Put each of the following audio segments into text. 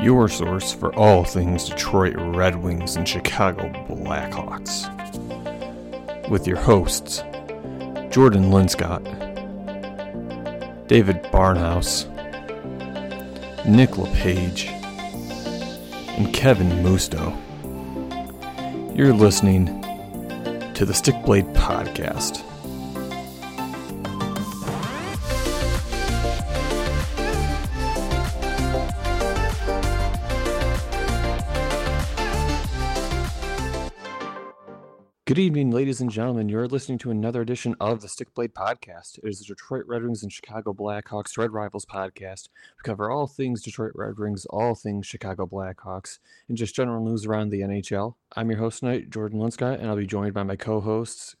your source for all things Detroit Red Wings and Chicago Blackhawks. With your hosts, Jordan Linscott, David Barnhouse, Nick LePage, and Kevin Musto. You're listening to the Stickblade Podcast. Good evening, ladies and gentlemen. You're listening to another edition of the Stickblade Podcast. It is the Detroit Red Wings and Chicago Blackhawks Red Rivals podcast. We cover all things Detroit Red Wings, all things Chicago Blackhawks, and just general news around the NHL. I'm your host tonight, Jordan Linscott, and I'll be joined by my co-hosts,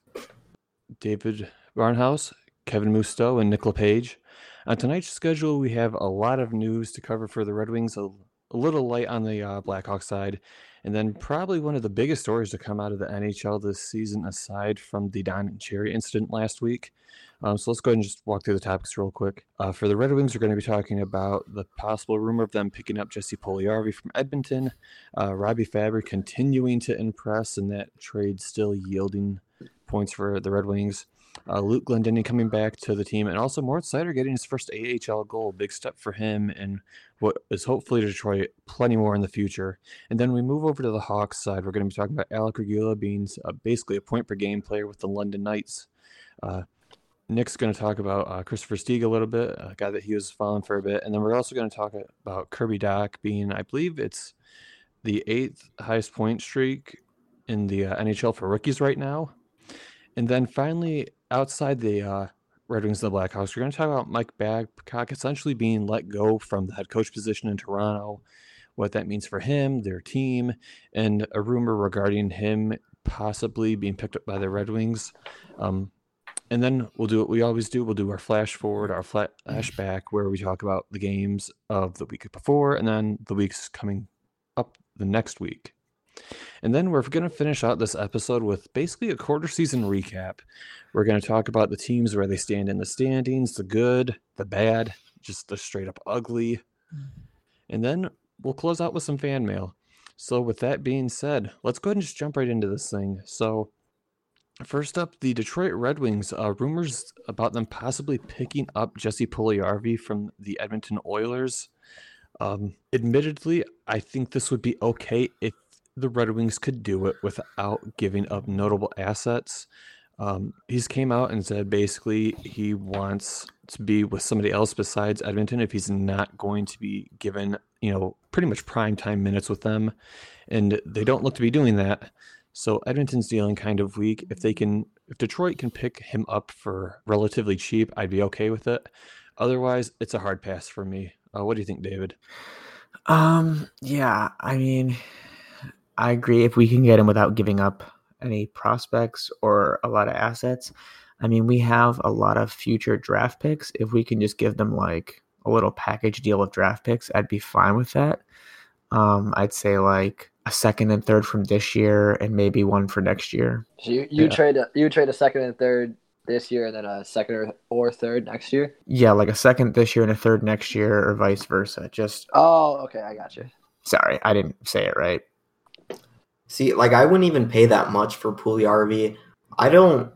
David Barnhouse, Kevin Musto, and Nick LePage. On tonight's schedule, we have a lot of news to cover for the Red Wings, a, a little light on the uh, Blackhawks side, and then probably one of the biggest stories to come out of the NHL this season, aside from the Don Cherry incident last week. Um, so let's go ahead and just walk through the topics real quick. Uh, for the Red Wings, we're going to be talking about the possible rumor of them picking up Jesse Puljujarvi from Edmonton, uh, Robby Fabbri continuing to impress, and that trade still yielding points for the Red Wings. Uh, Luke Glendening coming back to the team, and also Moritz Seider getting his first AHL goal. Big step for him, and what is hopefully Detroit plenty more in the future. And then we move over to the Hawks side. We're going to be talking about Alec Regula being uh, basically a point per game player with the London Knights. Uh, Nick's going to talk about uh, Kris Versteeg a little bit, a guy that he was following for a bit, and then we're also going to talk about Kirby Dach being, I believe, it's the eighth highest point streak in the uh, NHL for rookies right now. And then finally, outside the uh, Red Wings and the Blackhawks, we're going to talk about Mike Babcock essentially being let go from the head coach position in Toronto, what that means for him, their team, and a rumor regarding him possibly being picked up by the Red Wings. Um, and then we'll do what we always do. We'll do our flash forward, our flashback, where we talk about the games of the week before and then the weeks coming up the next week. And then we're going to finish out this episode with basically a quarter season recap. We're going to talk about the teams where they stand in the standings, the good, the bad, just the straight up ugly. And then we'll close out with some fan mail. So, with that being said, let's go ahead and just jump right into this thing. So, first up, the Detroit Red Wings. Uh, rumors about them possibly picking up Jesse Puljujarvi from the Edmonton Oilers. Um, admittedly, I think this would be okay if the Red Wings could do it without giving up notable assets. Um, he's came out and said basically he wants to be with somebody else besides Edmonton if he's not going to be given, you know, pretty much prime time minutes with them, and they don't look to be doing that. So Edmonton's dealing kind of weak. If they can, if Detroit can pick him up for relatively cheap, I'd be okay with it. Otherwise, it's a hard pass for me. Uh, what do you think, David? Um, yeah, I mean, I agree. If we can get him without giving up any prospects or a lot of assets, I mean, we have a lot of future draft picks. If we can just give them like a little package deal of draft picks, I'd be fine with that. Um, I'd say like a second and third from this year, and maybe one for next year. So you, you yeah. trade a, you trade a second and third this year, and then a second or, or third next year. Yeah, like a second this year and a third next year, or vice versa. Just oh, okay, I got you. Sorry, I didn't say it right. See, like I wouldn't even pay that much for Puljujarvi. I don't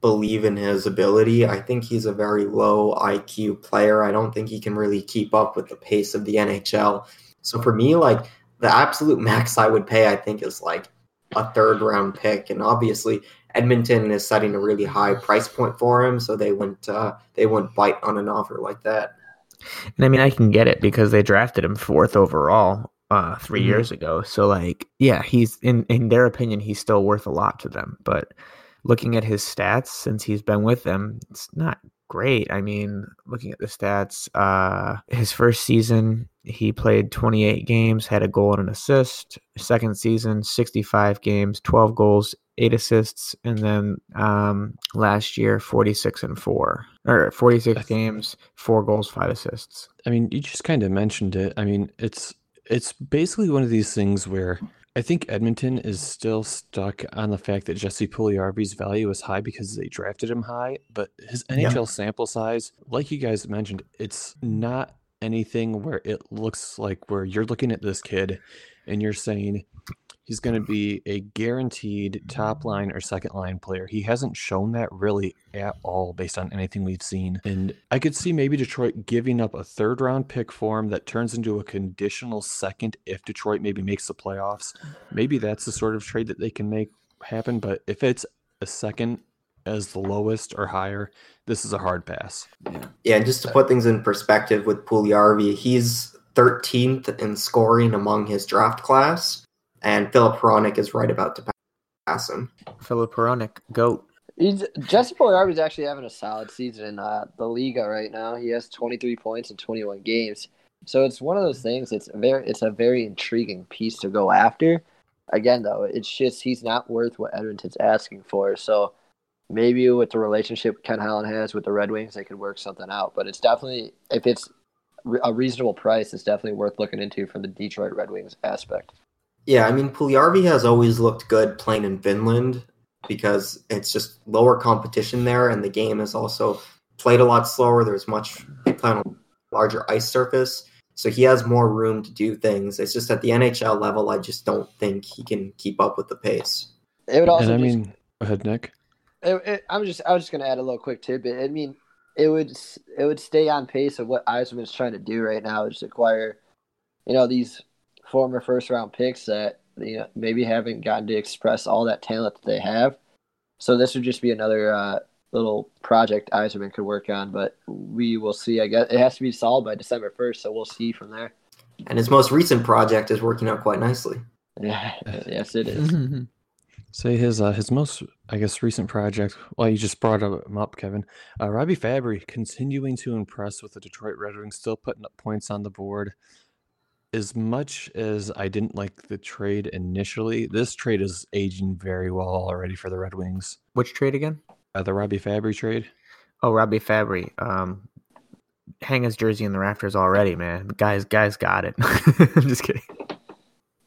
believe in his ability. I think he's a very low IQ player. I don't think he can really keep up with the pace of the NHL. So for me, like the absolute max I would pay, I think is like a third round pick. And obviously Edmonton is setting a really high price point for him, so they wouldn't uh, they wouldn't bite on an offer like that. And I mean, I can get it because they drafted him fourth overall uh 3 mm-hmm. years ago. So like, yeah, he's in in their opinion, he's still worth a lot to them. But looking at his stats since he's been with them, it's not great. I mean, looking at the stats, uh his first season he played 28 games, had a goal and an assist. Second season, 65 games, 12 goals, 8 assists, and then um last year 46 and 4. Or 46 games, 4 goals, 5 assists. I mean, you just kind of mentioned it. I mean, it's it's basically one of these things where I think Edmonton is still stuck on the fact that Jesse Puljujarvi's value is high because they drafted him high, but his NHL yeah. sample size, like you guys mentioned, it's not anything where it looks like where you're looking at this kid and you're saying he's going to be a guaranteed top line or second line player. He hasn't shown that really at all based on anything we've seen. And I could see maybe Detroit giving up a third round pick for him that turns into a conditional second if Detroit maybe makes the playoffs. Maybe that's the sort of trade that they can make happen. But if it's a second as the lowest or higher, this is a hard pass. Yeah, and just to put things in perspective with Puljujärvi, he's 13th in scoring among his draft class, and Filip Hronek is right about to pass him. Filip Hronek, goat. He's Jesse is actually having a solid season in uh, the Liiga right now. He has 23 points in 21 games. So it's one of those things. It's very, it's a very intriguing piece to go after. Again, though, it's just he's not worth what Edmonton's asking for. So maybe with the relationship Ken Holland has with the Red Wings, they could work something out. But it's definitely if it's a reasonable price, it's definitely worth looking into from the Detroit Red Wings aspect. Yeah, I mean Puljujärvi has always looked good playing in Finland because it's just lower competition there, and the game is also played a lot slower. There's much playing on a larger ice surface, so he has more room to do things. It's just at the NHL level, I just don't think he can keep up with the pace. It would also. and I just- mean, go ahead, Nick. It, it, I'm just I was just gonna add a little quick tidbit. I mean, it would it would stay on pace of what Yzerman's trying to do right now, is acquire, you know, these former first round picks that you know maybe haven't gotten to express all that talent that they have. So this would just be another uh, little project Yzerman could work on, but we will see. I guess it has to be solved by December first, so we'll see from there. And his most recent project is working out quite nicely. Yeah, yes, it is. Say his uh, his most I guess recent project. Well, you just brought him up, Kevin. Uh, Robby Fabbri continuing to impress with the Detroit Red Wings, still putting up points on the board. As much as I didn't like the trade initially, this trade is aging very well already for the Red Wings. Which trade again? Uh, the Robby Fabbri trade. Oh, Robby Fabbri. Um, hang his jersey in the rafters already, man. Guys, guys got it. I'm just kidding.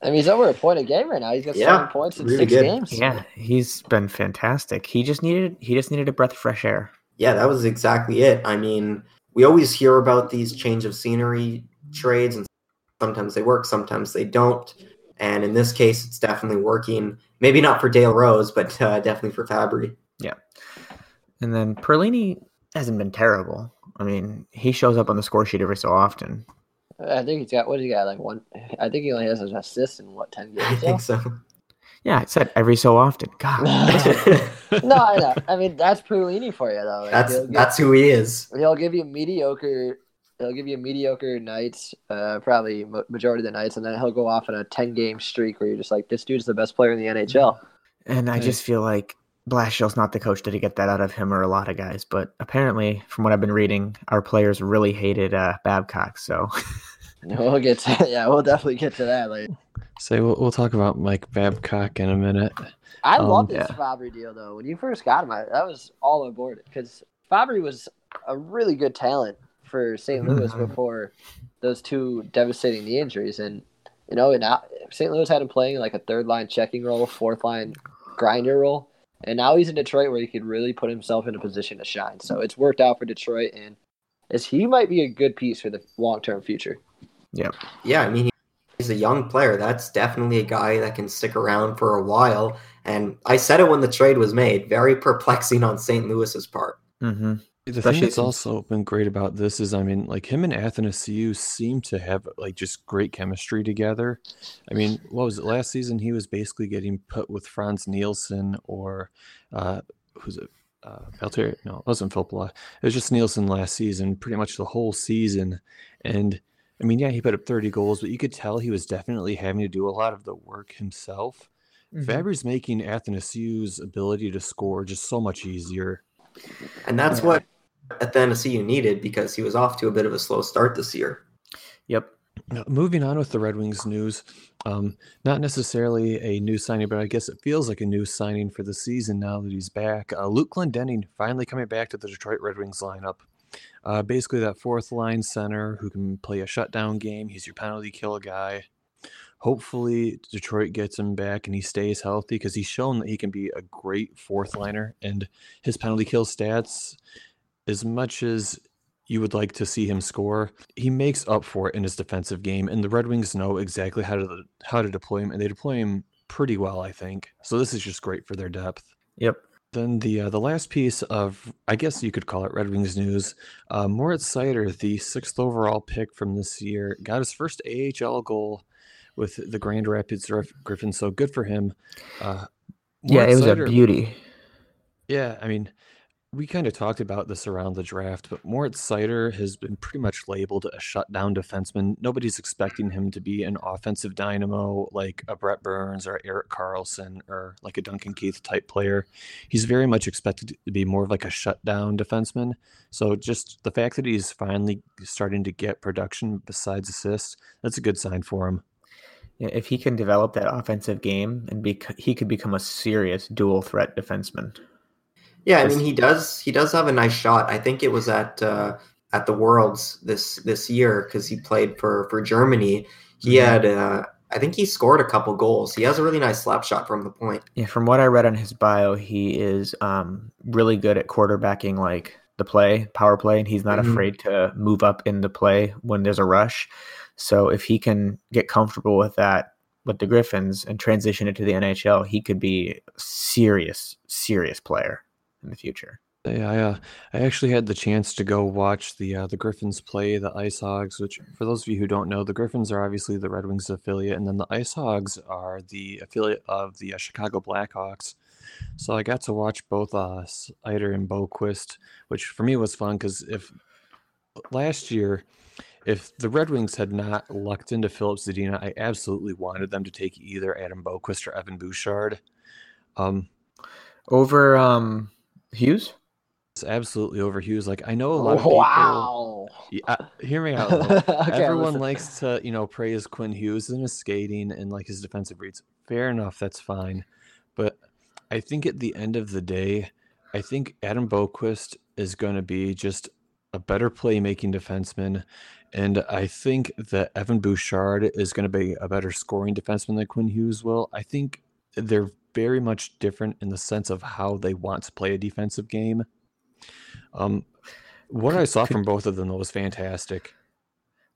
I mean, he's over a point a game right now. He's got Yeah, seven points in really six good. games. Yeah, he's been fantastic. He just needed he just needed a breath of fresh air. Yeah, that was exactly it. I mean, we always hear about these change of scenery trades, and sometimes they work, sometimes they don't. And in this case, it's definitely working. Maybe not for de la Rose, but uh, definitely for Fabbri. Yeah. And then Perlini hasn't been terrible. I mean, he shows up on the score sheet every so often. I think he's got what he got like one. I think he only has an assist in what ten games. I games. think So? so. Yeah, I said every so often. God. no, I know. I mean, that's Perlini for you though. Like, that's give, that's who he is. he'll give you mediocre. He'll give you mediocre nights, uh, probably majority of the nights, and then he'll go off on a ten game streak where you're just like, this dude's the best player in the NHL. And I just feel like Blashill's not the coach to get that out of him or a lot of guys. But apparently, from what I've been reading, our players really hated uh, Babcock. So We'll get to yeah, we'll definitely get to that later. Say we'll, we'll talk about Mike Babcock in a minute. I Um, love this yeah. Fabbri deal though. When you first got him, I, that was all aboard it because Fabbri was a really good talent for St. Louis before those two devastating knee injuries, and you know, and now St. Louis had him playing like a third line checking role, fourth line grinder role, and now he's in Detroit where he could really put himself in a position to shine. So it's worked out for Detroit, and as he might be a good piece for the long term future. Yeah, Yeah. I mean, he's a young player. That's definitely a guy that can stick around for a while. And I said it when the trade was made. Very perplexing on St. Louis's part. hmm The thing that's also been great about this is, I mean, like him and Athanasiu seem to have like just great chemistry together. I mean, what was it last season? He was basically getting put with Frans Nielsen or uh, who's it? Uh, Valtteri? No, it wasn't Filppula. It was just Nielsen last season, pretty much the whole season. And I mean, yeah, he put up 30 goals, but you could tell he was definitely having to do a lot of the work himself. Fabbri's making Athanasiu's ability to score just so much easier. And that's Yeah. what you needed because he was off to a bit of a slow start this year. Yep. Now, moving on with the Red Wings news, um, not necessarily a new signing, but I guess it feels like a new signing for the season now that he's back. Uh, Luke Glendening finally coming back to the Detroit Red Wings lineup. Uh, basically, that fourth line center who can play a shutdown game. He's your penalty kill guy. Hopefully, Detroit gets him back and he stays healthy because he's shown that he can be a great fourth liner. And his penalty kill stats, as much as you would like to see him score, he makes up for it in his defensive game, and the Red Wings know exactly how to how to deploy him, and they deploy him pretty well, I think. So this is just great for their depth. Yep. Then the uh, the last piece of I guess you could call it Red Wings news. Uh, Moritz Seider, the sixth overall pick from this year, got his first AHL goal with the Grand Rapids Griffins. So good for him. Uh, yeah, it was Seider, a beauty. Yeah, I mean, we kind of talked about this around the draft, but Moritz Seider has been pretty much labeled a shutdown defenseman. Nobody's expecting him to be an offensive dynamo like a Brent Burns or Erik Karlsson or like a Duncan Keith type player. He's very much expected to be more of like a shutdown defenseman. So just the fact that he's finally starting to get production besides assists, that's a good sign for him. Yeah, if he can develop that offensive game and be, he could become a serious dual threat defenseman. Yeah, I mean he does he does have a nice shot. I think it was at uh, at the Worlds this this year because he played for for Germany. He mm-hmm. had uh, I think he scored a couple goals. He has a really nice slap shot from the point. Yeah, from what I read on his bio, he is um, really good at quarterbacking like the play, power play, and he's not mm-hmm. afraid to move up in the play when there's a rush. So if he can get comfortable with that with the Griffins and transition it to the NHL, he could be a serious, serious player in the future. Yeah, I, uh, I actually had the chance to go watch the uh, the Griffins play the Ice Hogs. Which, for those of you who don't know, the Griffins are obviously the Red Wings affiliate, and then the Ice Hogs are the affiliate of the uh, Chicago Blackhawks. So I got to watch both uh, Seider and Boqvist, which for me was fun because if last year, if the Red Wings had not lucked into Filip Zadina, I absolutely wanted them to take either Adam Boqvist or Evan Bouchard. Um, over um Hughes? It's absolutely over Hughes. Like I know a lot of oh, people. Wow. Yeah, hear me out. okay, Everyone listen. likes to, you know, praise Quinn Hughes and his skating and like his defensive reads. Fair enough, that's fine. But I think at the end of the day, I think Adam Boqvist is going to be just a better playmaking defenseman. And I think that Evan Bouchard is going to be a better scoring defenseman than Quinn Hughes will. I think they're very much different in the sense of how they want to play a defensive game. Um, what could, I saw could, from both of them was fantastic.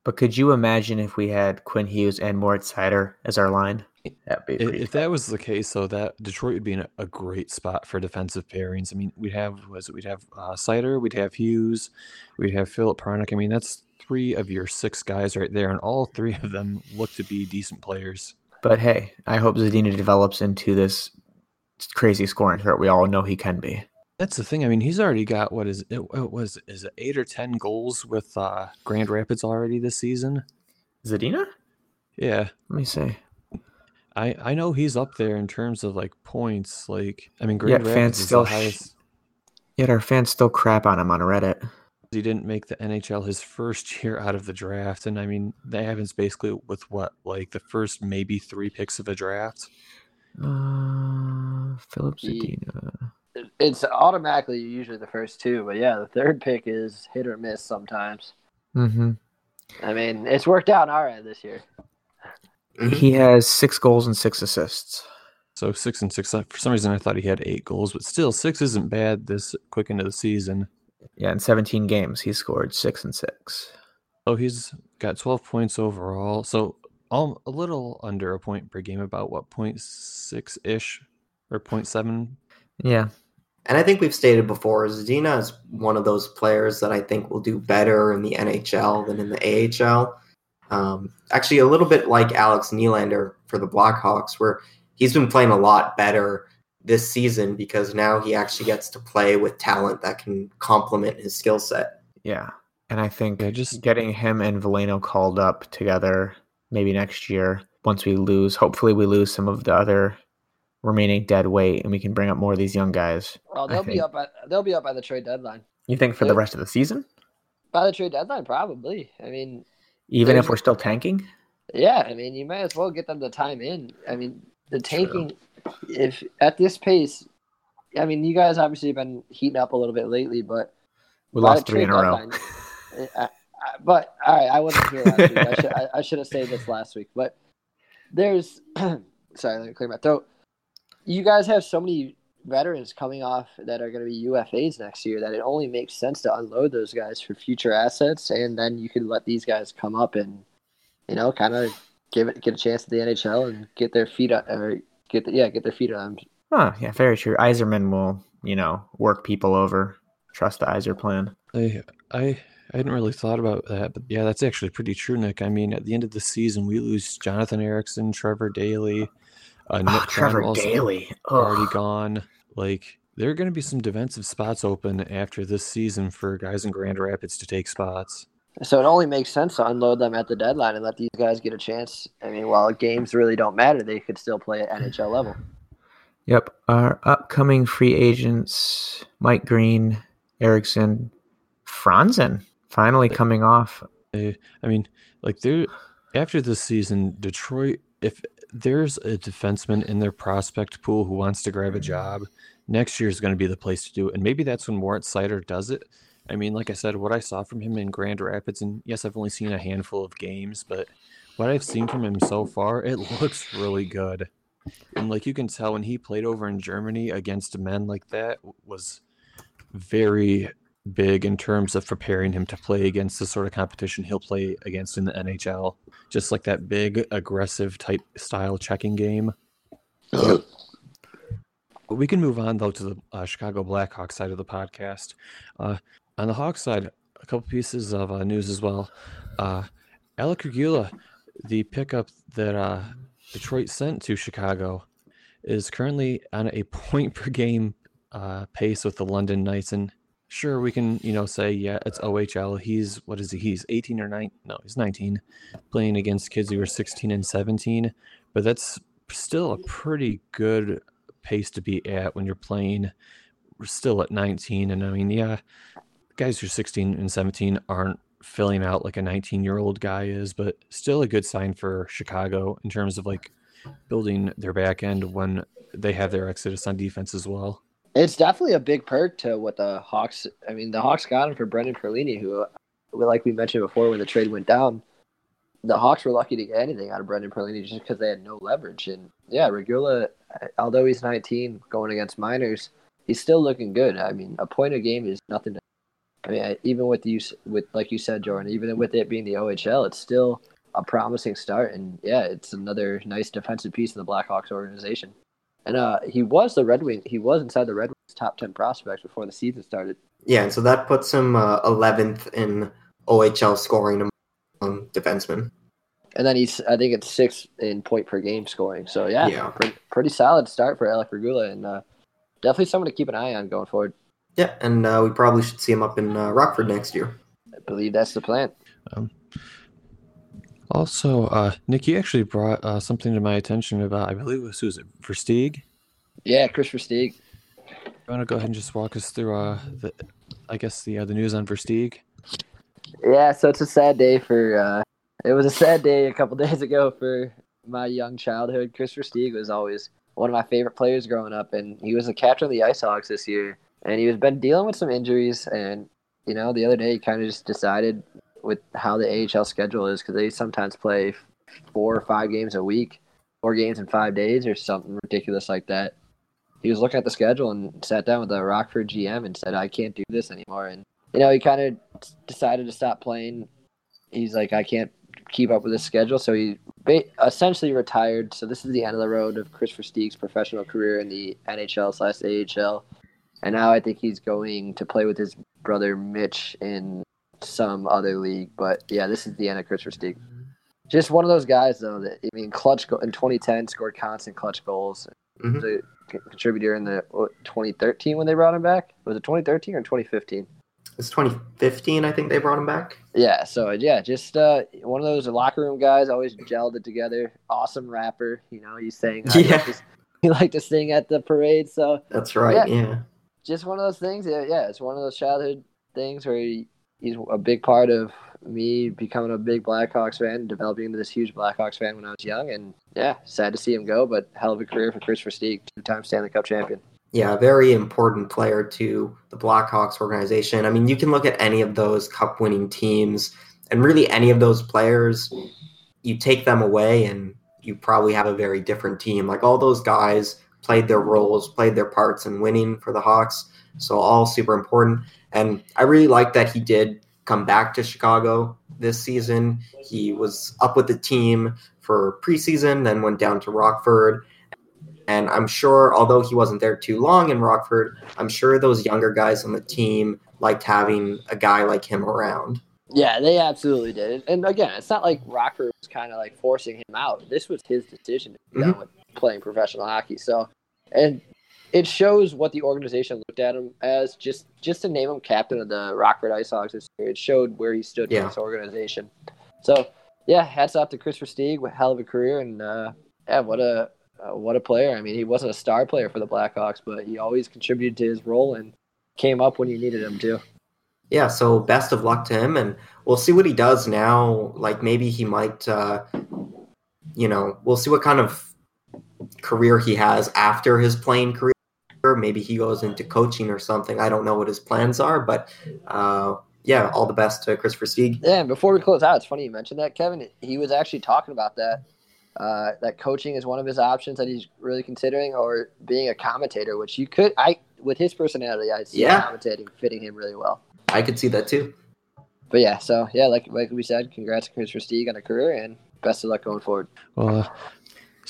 But could you imagine if we had Quinn Hughes and Moritz Seider as our line? That'd be if, if that was the case, though, that Detroit would be in a, a, great spot for defensive pairings. I mean, we'd have was it, we'd have uh, Seider, we'd have Hughes, we'd have Filip Hronek. I mean, that's three of your six guys right there, and all three of them look to be decent players. But hey, I hope Zadina develops into this crazy scoring threat we all know he can be. That's the thing. I mean, he's already got what is it, it was is it eight or ten goals with uh, Grand Rapids already this season. Zadina? Yeah. Let me see. I I know he's up there in terms of like points. Like I mean, Grand Yet Rapids fans still highest... Yet our fans still crap on him on Reddit he didn't make the NHL his first year out of the draft. And I mean, that happens basically with what, like the first maybe three picks of a draft? Uh, Filip Zadina. It's automatically usually the first two, but yeah, the third pick is hit or miss sometimes. Mm-hmm. I mean, it's worked out on our end this year. He has six goals and six assists. So six and six. For some reason, I thought he had eight goals, but still, six isn't bad this quick into the season. Yeah, in 17 games, he scored six and six. So he's got 12 points overall. So um, a little under a point per game, about what, 0.6 ish or 0.7? Yeah. And I think we've stated before, Zadina is one of those players that I think will do better in the NHL than in the AHL. Um, actually, a little bit like Alex Nylander for the Blackhawks, where he's been playing a lot better this season because now he actually gets to play with talent that can complement his skill set. Yeah. And I think yeah, just getting him and Veleno called up together maybe next year once we lose, hopefully we lose some of the other remaining dead weight and we can bring up more of these young guys. Well, they'll be up by, they'll be up by the trade deadline. You think for they, the rest of the season? By the trade deadline probably. I mean, even if we're still tanking? Yeah, I mean, you might as well get them the time in. I mean, the tanking True if at this pace, I mean, you guys obviously have been heating up a little bit lately, but we lost three in a row. I, I, but all right, I wasn't here last week. I should, I, I should have said this last week. But there's, sorry, let me clear my throat. You guys have so many veterans coming off that are going to be UFAs next year that it only makes sense to unload those guys for future assets, and then you could let these guys come up and you know kind of give it get a chance at the NHL and get their feet up or get the, yeah get their feet on. them. Oh yeah, very true. Yzerman will you know work people over. Trust the Yzer plan. I I I hadn't really thought about that, but yeah, that's actually pretty true, Nick. I mean, at the end of the season, we lose Jonathan Ericsson, Trevor Daley, uh, Nick Oh, Trevor Kronwall's Daley. already gone. Like, there are going to be some defensive spots open after this season for guys in Grand Rapids to take spots. So it only makes sense to unload them at the deadline and let these guys get a chance. I mean, while games really don't matter, they could still play at NHL level. Yep. Our upcoming free agents: Mike Green, Ericsson, Franzen, finally coming off. I, I mean, like, there after this season, Detroit, if there's a defenseman in their prospect pool who wants to grab a job, next year is going to be the place to do it. And maybe that's when Moritz Seider does it. I mean, like I said, what I saw from him in Grand Rapids, and yes, I've only seen a handful of games, but what I've seen from him so far, it looks really good. And like you can tell when he played over in Germany against men like that was very big in terms of preparing him to play against the sort of competition he'll play against in the NHL. Just like that big aggressive type style checking game. But we can move on though to the uh, Chicago Blackhawks side of the podcast. Uh, on the Hawks side, a couple pieces of uh, news as well. Uh, Alec Regula, the pickup that uh, Detroit sent to Chicago, is currently on a point per game uh, pace with the London Knights. And sure, we can you know say yeah, it's OHL. He's what is he? He's 18 or 9? No, he's 19, playing against kids who are 16 and 17. But that's still a pretty good pace to be at when you're playing we're still at 19 and i mean yeah guys who are 16 and 17 aren't filling out like a 19 year old guy is but still a good sign for chicago in terms of like building their back end when they have their exodus on defense as well It's definitely a big perk to what the Hawks. I mean, the Hawks got him for Brendan Perlini, who, like we mentioned before, when the trade went down, the Hawks were lucky to get anything out of Brendan Perlini just because they had no leverage. And yeah, Regula, although he's 19, going against minors, he's still looking good. I mean, a point a game is nothing. To, I mean, even with you, with like you said, Jordan, even with it being the OHL, it's still a promising start. And yeah, it's another nice defensive piece of the Blackhawks organization. And uh, he was the Red Wing. He was inside the Red Wings top ten prospects before the season started. Yeah, and so that puts him uh, 11th in OHL scoring among defensemen. And then he's, I think it's sixth in point per game scoring. So yeah, Yeah. Pretty, pretty solid start for Alec Regula, and uh, definitely someone to keep an eye on going forward. Yeah, and uh, we probably should see him up in uh, Rockford next year. I believe that's the plan. also uh nick you actually brought uh, something to my attention about i believe it was who was it versteeg Yeah, Kris Versteeg. you want to go ahead and just walk us through uh the i guess the uh, the news on versteeg Yeah, so it's a sad day for. Uh, it was a sad day a couple days ago for my young childhood. Kris Versteeg was always one of my favorite players growing up, and he was a captain of the Ice Hogs this year. And he was been dealing with some injuries, and you know, the other day he kind of just decided with how the AHL schedule is because they sometimes play four or five games a week, four games in five days, or something ridiculous like that. He was looking at the schedule and sat down with the Rockford GM and said, "I can't do this anymore." And you know, he kind of decided to stop playing. He's like, I can't keep up with this schedule, so he essentially retired. So this is the end of the road of Kris Versteeg's professional career in the NHL slash AHL, and now I think he's going to play with his brother Mitch in some other league. But yeah, this is the end of Kris Versteeg. Just one of those guys, though. That I mean, clutch go- in 2010 scored constant clutch goals. Mhm. Was a c- contributor in the what, 2013 when they brought him back. Was it 2013 or 2015? It's 2015, I think they brought him back. Yeah, so yeah, just uh, one of those locker room guys. Always gelled it together. Awesome rapper. You know, he's saying Yeah. he liked to sing at the parade. So That's right. Yeah. Yeah. Just one of those things. Yeah, it's one of those childhood things where he, he's a big part of me becoming a big Blackhawks fan, developing into this huge Blackhawks fan when I was young. And yeah, sad to see him go, but hell of a career for Kris Versteeg, two-time Stanley Cup champion. Yeah, very important player to the Blackhawks organization. I mean, you can look at any of those cup winning teams, and really any of those players, you take them away, and you probably have a very different team. Like all those guys played their roles, played their parts in winning for the Hawks. So all super important. And I really like that he did come back to Chicago this season. He was up with the team for preseason, then went down to Rockford. And I'm sure, although he wasn't there too long in Rockford, I'm sure those younger guys on the team liked having a guy like him around. Yeah, they absolutely did. And again, it's not like Rockford was kind of like forcing him out. This was his decision to be done mm-hmm. with playing professional hockey. So, and it shows what the organization looked at him as. Just just to name him captain of the Rockford Ice Hogs this year, it showed where he stood Yeah. in this organization. So, yeah, hats off to Kris Versteeg. Hell of a career, and uh, yeah, what a uh, what a player. I mean, he wasn't a star player for the Blackhawks, but he always contributed to his role and came up when you needed him to. yeah, so best of luck to him, and we'll see what he does now. Like maybe he might, uh, you know, we'll see what kind of career he has after his playing career. Maybe he goes into coaching or something. I don't know what his plans are, but uh, yeah, all the best to Kris Versteeg. Yeah, and before we close out, it's funny you mentioned that, Kevin. He was actually talking about that. Uh, that coaching is one of his options that he's really considering, or being a commentator, which you could. I with his personality, I see Yeah. commentating fitting him really well. I could see that too. But yeah, so yeah, like like we said, congrats to Chris Stieg on a career, and best of luck going forward. Well, uh,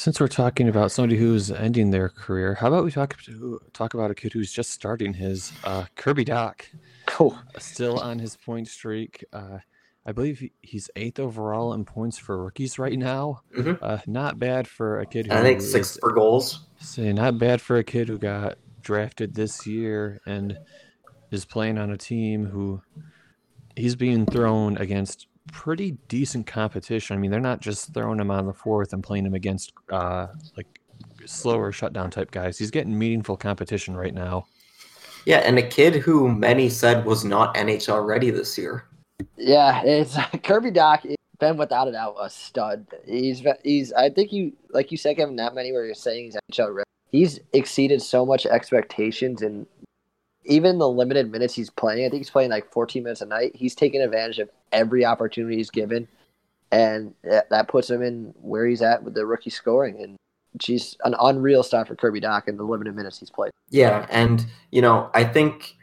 since we're talking about somebody who's ending their career, how about we talk to, talk about a kid who's just starting his uh, Kirby Dach, Cool. still on his point streak. Uh, I believe he, he's eighth overall in points for rookies right now. Mhm. Uh, not bad for a kid who I think six for goals. Say not bad for a kid who got drafted this year and is playing on a team who he's being thrown against pretty decent competition. I mean, they're not just throwing him on the fourth and playing him against uh, like slower shutdown type guys. He's getting meaningful competition right now. Yeah, and a kid who many said was not NHL ready this year. Yeah, it's Kirby Dach. Been without a doubt a stud. He's he's. I think you like you said, Kevin. Not many where you're saying he's NHL ready. He's exceeded so much expectations, and even the limited minutes he's playing. I think he's playing like 14 minutes a night. He's taking advantage of every opportunity he's given, and that, that puts him in where he's at with the rookie scoring. And she's an unreal start for Kirby Dach in the limited minutes he's played. Yeah, and you know, I think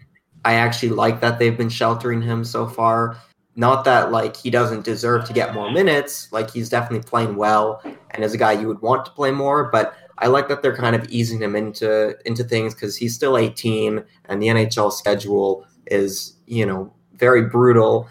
I actually like that they've been sheltering him so far. Not that like he doesn't deserve to get more minutes, like he's definitely playing well and is a guy you would want to play more, but I like that they're kind of easing him into into things cuz he's still 18 and the NHL schedule is, you know, very brutal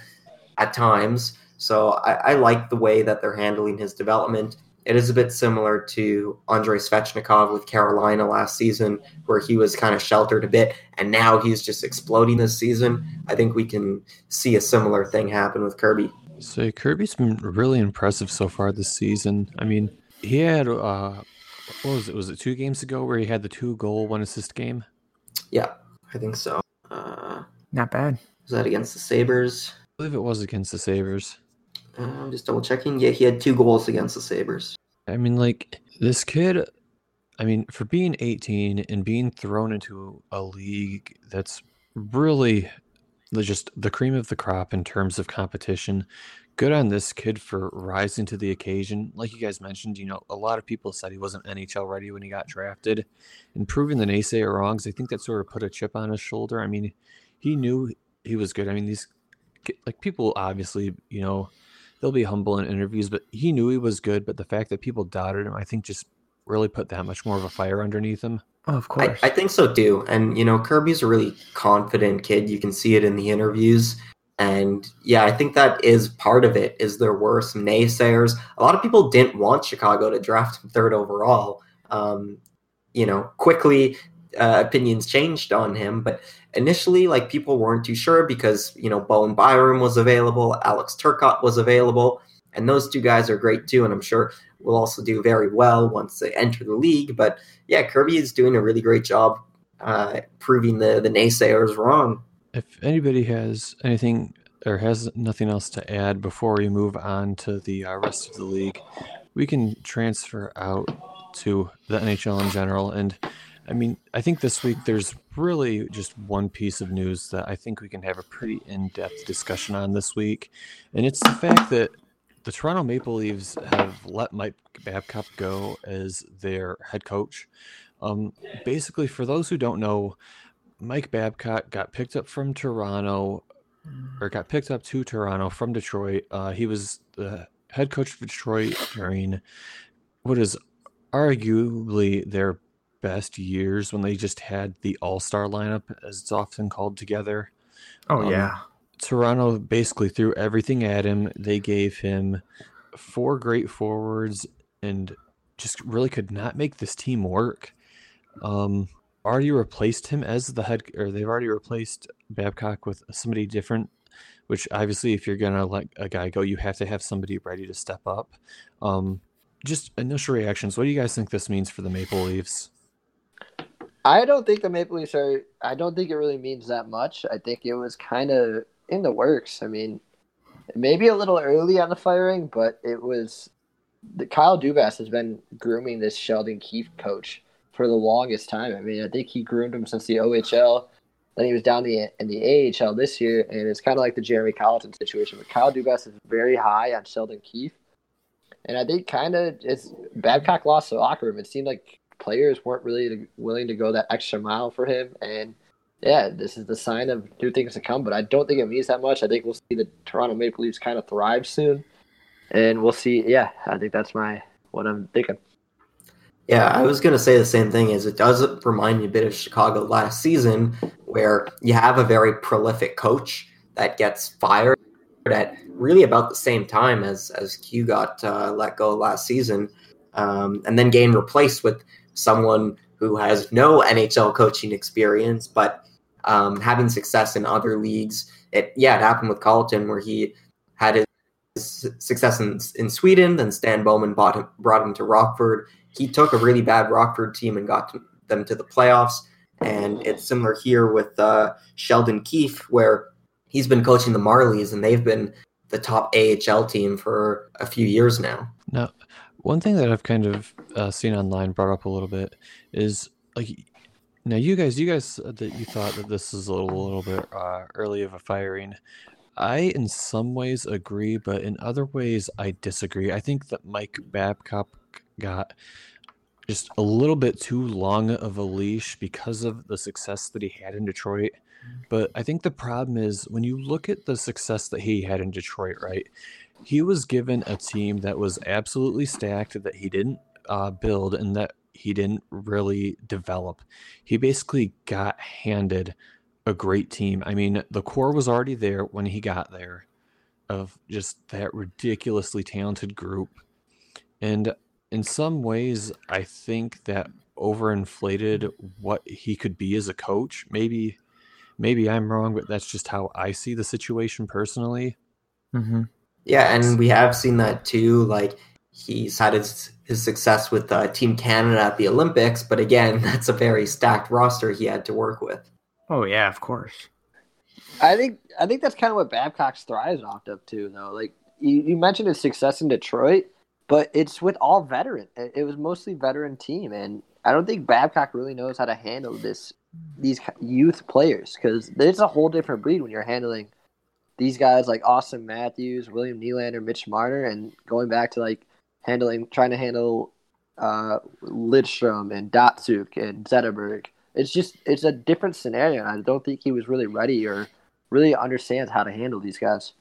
at times. So I, I like the way that they're handling his development. It is a bit similar to Andrei Svechnikov with Carolina last season, where he was kind of sheltered a bit, and now he's just exploding this season. I think we can see a similar thing happen with Kirby. So Kirby's been really impressive so far this season. I mean, he had uh, what was it? Was it two games ago where he had the two goal, one assist game? Yeah, I think so. Uh, Not bad. was that against the Sabres? I believe it was against the Sabres. Uh, I'm just double checking. Yeah, he had two goals against the Sabres. I mean, like this kid. I mean, for being 18 and being thrown into a league that's really just the cream of the crop in terms of competition. Good on this kid for rising to the occasion. Like you guys mentioned, you know, a lot of people said he wasn't NHL ready when he got drafted, and proving the naysayer wrongs. I think that sort of put a chip on his shoulder. I mean, he knew he was good. I mean, these like people obviously, you know, they'll be humble in interviews, but he knew he was good. But the fact that people doubted him, I think, just really put that much more of a fire underneath him. Oh, of I, course. I think so too. And you know, Kirby's a really confident kid. You can see it in the interviews. And yeah, I think that is part of it. Is there were some naysayers. A lot of people didn't want Chicago to draft him third overall. Um, you know, quickly uh, opinions changed on him, but initially, like people weren't too sure because you know Bowen Byram was available, Alex Turcotte was available, and those two guys are great too. And I'm sure will also do very well once they enter the league. But yeah, Kirby is doing a really great job uh, proving the the naysayers wrong. If anybody has anything or has nothing else to add before we move on to the uh, rest of the league, we can transfer out to the NHL in general. And I mean, I think this week there's really just one piece of news that I think we can have a pretty in depth discussion on this week. And it's the fact that the Toronto Maple Leafs have let Mike Babcock go as their head coach. Um, basically, for those who don't know, Mike Babcock got picked up from Toronto, or got picked up to Toronto from Detroit. Uh, he was the head coach of Detroit during what is arguably their best years when they just had the All Star lineup, as it's often called, together. Oh Um, yeah. Toronto basically threw everything at him. They gave him four great forwards and just really could not make this team work. Um, already replaced him as the head, or they've already replaced Babcock with somebody different. Which obviously, if you're gonna let a guy go, you have to have somebody ready to step up. Um, just initial reactions. What do you guys think this means for the Maple Leafs? I don't think the Maple Leafs are. I don't think it really means that much. I think it was kind of in the works. I mean, maybe a little early on the firing, but it was. The Kyle Dubas has been grooming this Sheldon Keefe coach for the longest time. I mean, I think he groomed him since the OHL. Then he was down the in the AHL this year, and it's kind of like the Jeremy Colliton situation. But Kyle Dubas is very high on Sheldon Keefe, and I think kind of it's Babcock lost the locker room. It seemed like players weren't really willing to go that extra mile for him, and yeah, this is the sign of new things to come. But I don't think it means that much. I think we'll see the Toronto Maple Leafs kind of thrive soon, and we'll see. Yeah, I think that's my what I'm thinking. Yeah, I was going to say the same thing. Is it does remind me a bit of Chicago last season, where you have a very prolific coach that gets fired at really about the same time as as Q got uh, let go last season, um, and then getting replaced with someone who has no NHL coaching experience, but um, having success in other leagues. It yeah, it happened with Colliton where he had his success in, in Sweden. Then Stan Bowman him, brought him to Rockford. He took a really bad Rockford team and got them to the playoffs. And it's similar here with uh, Sheldon Keefe, where he's been coaching the Marlies, and they've been the top AHL team for a few years now. Now, one thing that I've kind of uh, seen online brought up a little bit is like now you guys you guys said that you thought that this is a little, little bit uh, early of a firing. I in some ways agree, but in other ways I disagree. I think that Mike Babcock got just a little bit too long of a leash because of the success that he had in Detroit. But I think the problem is when you look at the success that he had in Detroit, right? He was given a team that was absolutely stacked that he didn't uh, build and that he didn't really develop. He basically got handed a great team. I mean, the core was already there when he got there of just that ridiculously talented group. And in some ways, I think that overinflated what he could be as a coach. Maybe maybe I'm wrong, but that's just how I see the situation personally. Mm-hmm. Yeah, and we have seen that too. Like he's had his his success with uh, Team Canada at the Olympics, but again, that's a very stacked roster he had to work with. Oh yeah, of course. I think I think that's kind of what Babcock's thrives off of too, though. Like you, you mentioned his success in Detroit, but it's with all veteran. It, was mostly veteran team, and I don't think Babcock really knows how to handle this these youth players because it's a whole different breed when you're handling these guys like Auston Matthews, William Nylander, Mitch Marner, and going back to like handling trying to handle uh, Lidstrom and Datsyuk and Zetterberg. It's just it's a different scenario. I don't think he was really ready or really understands how to handle these guys.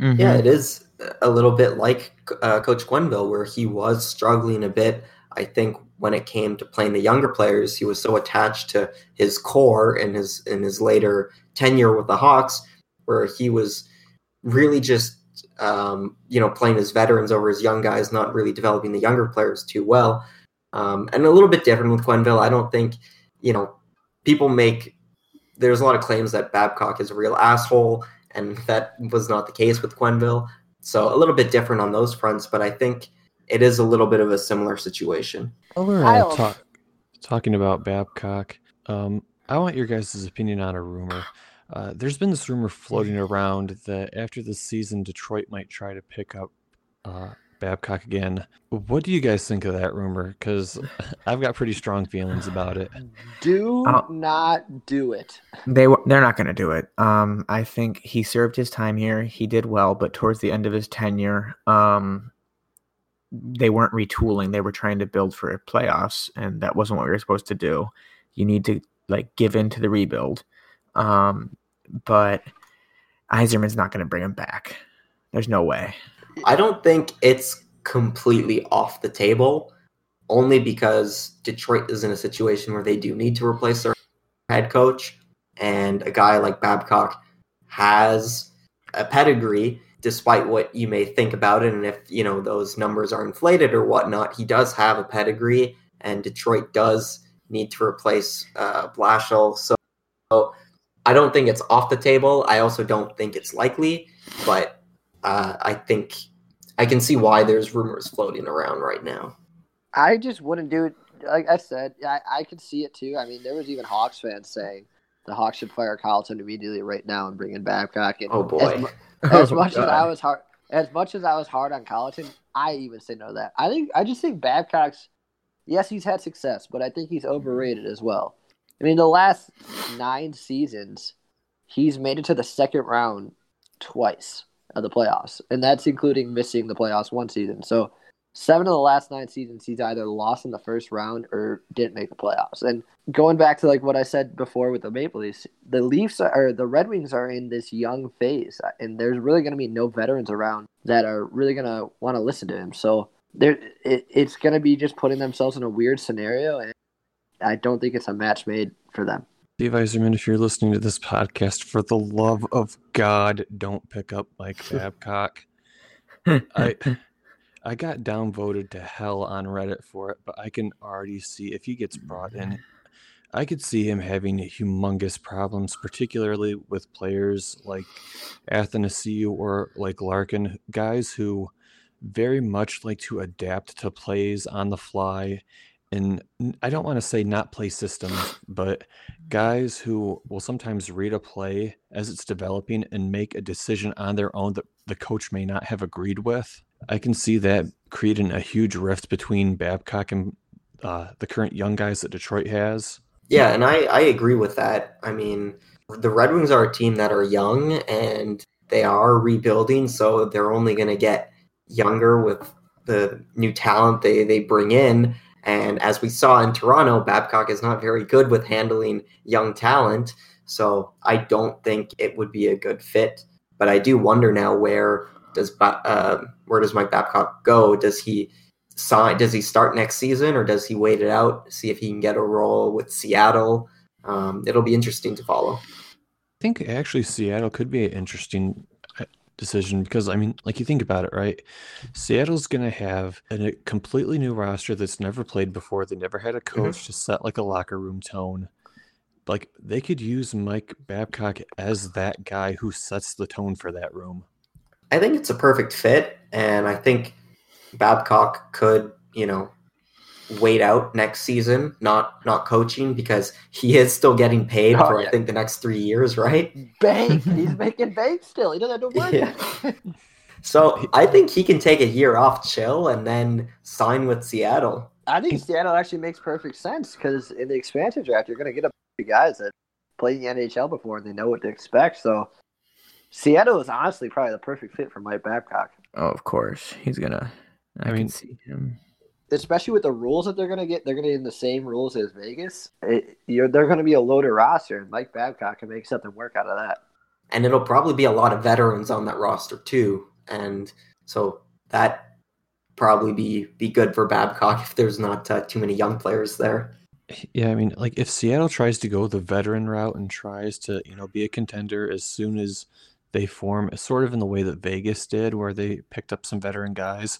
Mm-hmm. Yeah, it is a little bit like uh, Coach Quenneville, where he was struggling a bit. I think when it came to playing the younger players, he was so attached to his core in his in his later tenure with the Hawks, where he was really just um, you know playing his veterans over his young guys, not really developing the younger players too well. Um, and a little bit different with Quenneville. I don't think you know people make there's a lot of claims that Babcock is a real asshole, and that was not the case with Quenneville. So a little bit different on those fronts, but I think it is a little bit of a similar situation. While we're I don't- talk, talking about Babcock, um, I want your guys' opinion on a rumor. Uh, there's been this rumor floating around that after the season, Detroit might try to pick up uh, Babcock again. What do you guys think of that rumor? Because I've got pretty strong feelings about it. Do I'll- not do it. They they're not going to do it. Um, I think he served his time here. He did well, but towards the end of his tenure, um, they weren't retooling; they were trying to build for playoffs, and that wasn't what we were supposed to do. You need to like give in to the rebuild. Um, but Yzerman's not going to bring him back. There's no way. I don't think it's completely off the table, only because Detroit is in a situation where they do need to replace their head coach, and a guy like Babcock has a pedigree, despite what you may think about it, and if you know those numbers are inflated or whatnot, he does have a pedigree, and Detroit does need to replace uh, Blashill. So, so I don't think it's off the table. I also don't think it's likely, but uh, I think I can see why there's rumors floating around right now. I just wouldn't do it. Like I said, I, I could see it too. I mean, there was even Hawks fans saying the Hawks should fire Colliton immediately right now and bring in Babcock. And Oh boy, As, as Oh, much as I was hard, as much as I was hard on Colliton, I even say no to that. I think I just think Babcock's. Yes, he's had success, but I think he's overrated as well. I mean, the last nine seasons, he's made it to the second round twice of the playoffs, and that's including missing the playoffs one season. So, seven of the last nine seasons, he's either lost in the first round or didn't make the playoffs. And going back to like what I said before with the Maple Leafs, the Leafs are or the Red Wings are in this young phase, and there's really going to be no veterans around that are really going to want to listen to him. So there, it, it's going to be just putting themselves in a weird scenario, and I don't think it's a match made for them. Steve Yzerman, if you're listening to this podcast, for the love of God, don't pick up Mike Babcock. I I got downvoted to hell on Reddit for it, but I can already see if he gets brought in, I could see him having humongous problems, particularly with players like Athanasiou or like Larkin, guys who very much like to adapt to plays on the fly. And I don't want to say not play systems, but guys who will sometimes read a play as it's developing and make a decision on their own that the coach may not have agreed with. I can see that creating a huge rift between Babcock and uh, the current young guys that Detroit has. Yeah, and I, I agree with that. I mean, the Red Wings are a team that are young and they are rebuilding, so they're only going to get younger with the new talent they, they bring in. And as we saw in Toronto, Babcock is not very good with handling young talent, so I don't think it would be a good fit. But I do wonder now where does uh, where does Mike Babcock go? Does he sign? Does he start next season, or does he wait it out, see if he can get a role with Seattle? Um, it'll be interesting to follow. I think actually Seattle could be an interesting decision because I mean, like you think about it, right? Seattle's going to have a a completely new roster that's never played before. They never had a mm-hmm. coach to set like a locker room tone. Like they could use Mike Babcock as that guy who sets the tone for that room. I think it's a perfect fit, and I think Babcock could, you know, wait out next season, not not coaching because he is still getting paid Oh, for yeah. I think the next three years, right? Bank. He's making bank still. He doesn't have to work. Yeah. So I think he can take a year off, chill, and then sign with Seattle. I think Seattle actually makes perfect sense because in the expansion draft, you're going to get a bunch of guys that played the NHL before and they know what to expect. So Seattle is honestly probably the perfect fit for Mike Babcock, Oh, of course. He's gonna. I, I can mean- see him. Especially with the rules that they're going to get. They're going to get in the same rules as Vegas. It, you're, they're going to be a loaded roster, and Mike Babcock can make something work out of that. and it'll probably be a lot of veterans on that roster too, and so that probably be be good for Babcock if there's not uh, too many young players there. Yeah, I mean, like if Seattle tries to go the veteran route and tries to, you know, be a contender as soon as they form, sort of in the way that Vegas did, where they picked up some veteran guys,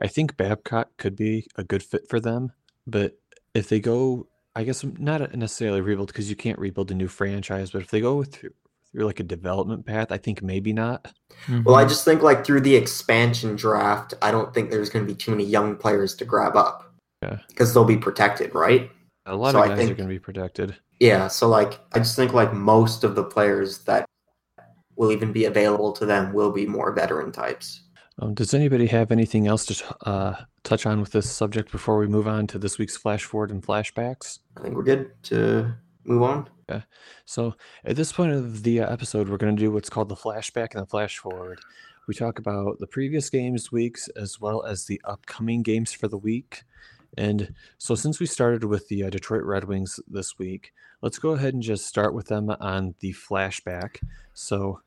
I think Babcock could be a good fit for them. But if they go, I guess not necessarily rebuild because you can't rebuild a new franchise, but if they go through, through like a development path, I think maybe not. Well, I Mhm. just think like through the expansion draft, I don't think there's going to be too many young players to grab up. Yeah. Because they'll be protected, right? A lot So of I guys are going to be protected. Yeah. So like, I just think like most of the players that will even be available to them will be more veteran types. Um, does anybody have anything else to uh, touch on with this subject before we move on to this week's flash forward and flashbacks? I think we're good to move on. Yeah. So, at this point of the episode, we're going to do what's called the flashback and the flash forward. We talk about the previous games weeks as well as the upcoming games for the week. And so, since we started with the uh, Detroit Red Wings this week, let's go ahead and just start with them on the flashback. So,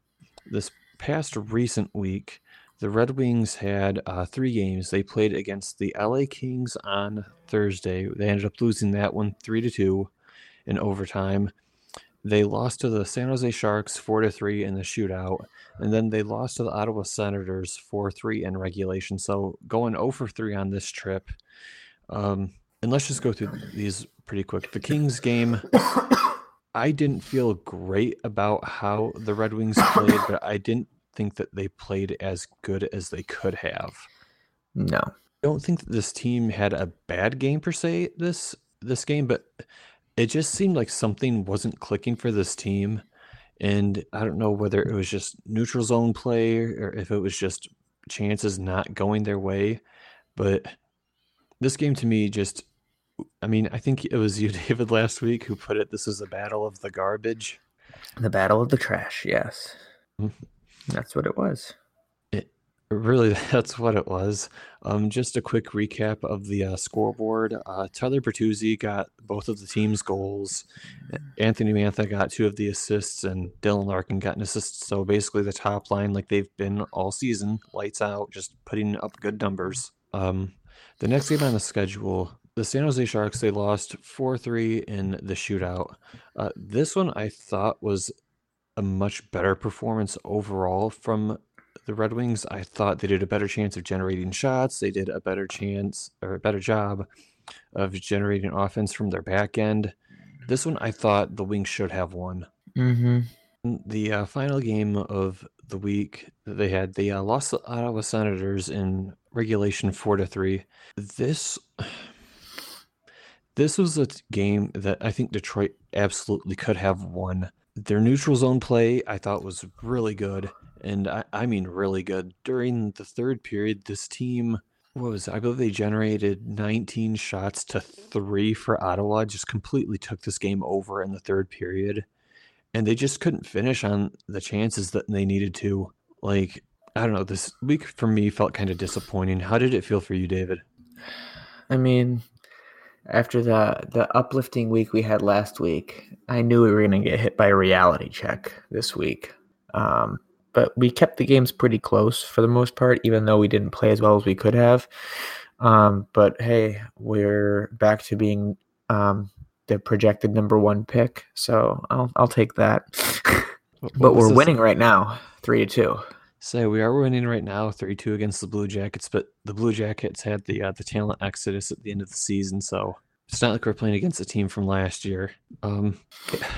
this past recent week, the Red Wings had uh, three games. They played against the LA Kings on Thursday. They ended up losing that one three to two in overtime. They lost to the San Jose Sharks four to three in the shootout, and then they lost to the Ottawa Senators four three in regulation. So going over three on this trip. Um, and let's just go through these pretty quick. The Kings game, I didn't feel great about how the Red Wings played, but I didn't think that they played as good as they could have. No. I don't think that this team had a bad game per se this this game, but it just seemed like something wasn't clicking for this team. And I don't know whether it was just neutral zone play or if it was just chances not going their way. But this game to me just I mean, I think it was you, David, last week who put it this is a battle of the garbage. The battle of the trash, yes. Mhm. That's what it was. It Really, that's what it was. Um, just a quick recap of the uh, scoreboard. Uh, Tyler Bertuzzi got both of the team's goals. Anthony Mantha got two of the assists, and Dylan Larkin got an assist. So basically, the top line, like they've been all season, lights out, just putting up good numbers. Um, the next game on the schedule, the San Jose Sharks, they lost 4 3 in the shootout. Uh, this one I thought was a much better performance overall from the Red Wings. I thought they did a better chance of generating shots. They did a better chance or a better job of generating offense from their back end. This one I thought the Wings should have won. Mm-hmm. The uh, final game of the week that they had, they uh, lost the Ottawa Senators in regulation four to three. This this was a game that I think Detroit absolutely could have won. Their neutral zone play I thought was really good, and I, I mean really good. During the third period, this team what was it? I believe they generated 19 shots to three for Ottawa. Just completely took this game over in the third period and they just couldn't finish on the chances that they needed to. Like, I don't know, this week for me felt kind of disappointing. How did it feel for you, David? I mean, after the the uplifting week we had last week, I knew we were going to get hit by a reality check this week. Um, but we kept the games pretty close for the most part, even though we didn't play as well as we could have. Um, but hey, we're back to being um, the projected number one pick, so I'll I'll take that. But we're winning right now, three to two. Say we are winning right now, three two against the Blue Jackets. But the Blue Jackets had the uh, the talent exodus at the end of the season, so it's not like we're playing against a team from last year. Um,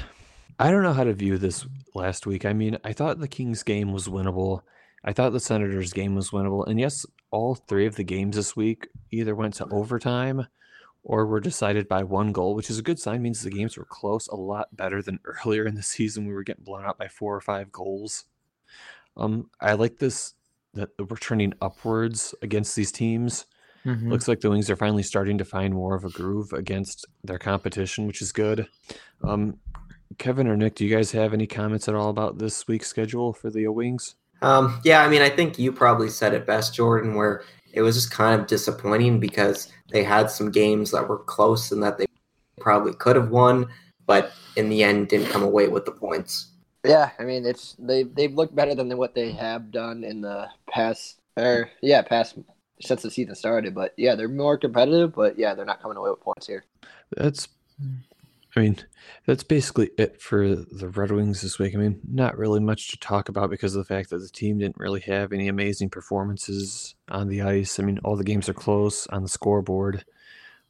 I don't know how to view this last week. I mean, I thought the Kings game was winnable. I thought the Senators game was winnable, and yes, all three of the games this week either went to overtime or were decided by one goal, which is a good sign. Means the games were close, a lot better than earlier in the season. We were getting blown out by four or five goals. Um, I like this that we're turning upwards against these teams. Mhm. Looks like the Wings are finally starting to find more of a groove against their competition, which is good. Um, Kevin or Nick, do you guys have any comments at all about this week's schedule for the Wings? Um, yeah, I mean, I think you probably said it best, Jordan, where it was just kind of disappointing because they had some games that were close and that they probably could have won, but in the end didn't come away with the points. Yeah, I mean it's they they've looked better than what they have done in the past or yeah past since the season started. But yeah, they're more competitive. But yeah, they're not coming away with points here. That's, I mean, that's basically it for the Red Wings this week. I mean, not really much to talk about because of the fact that the team didn't really have any amazing performances on the ice. I mean, all the games are close on the scoreboard.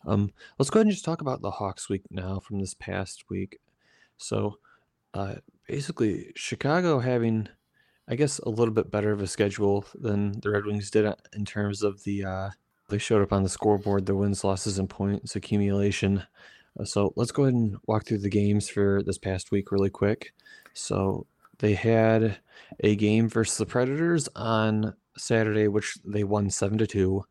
Um, let's go ahead and just talk about the Hawks week now from this past week. So, uh, basically, Chicago having, I guess, a little bit better of a schedule than the Red Wings did uh, in terms of the. Uh, they showed up on the scoreboard, the wins, losses, and points accumulation. Uh, so let's go ahead and walk through the games for this past week really quick. So they had a game versus the Predators on Saturday, which they won seven to two.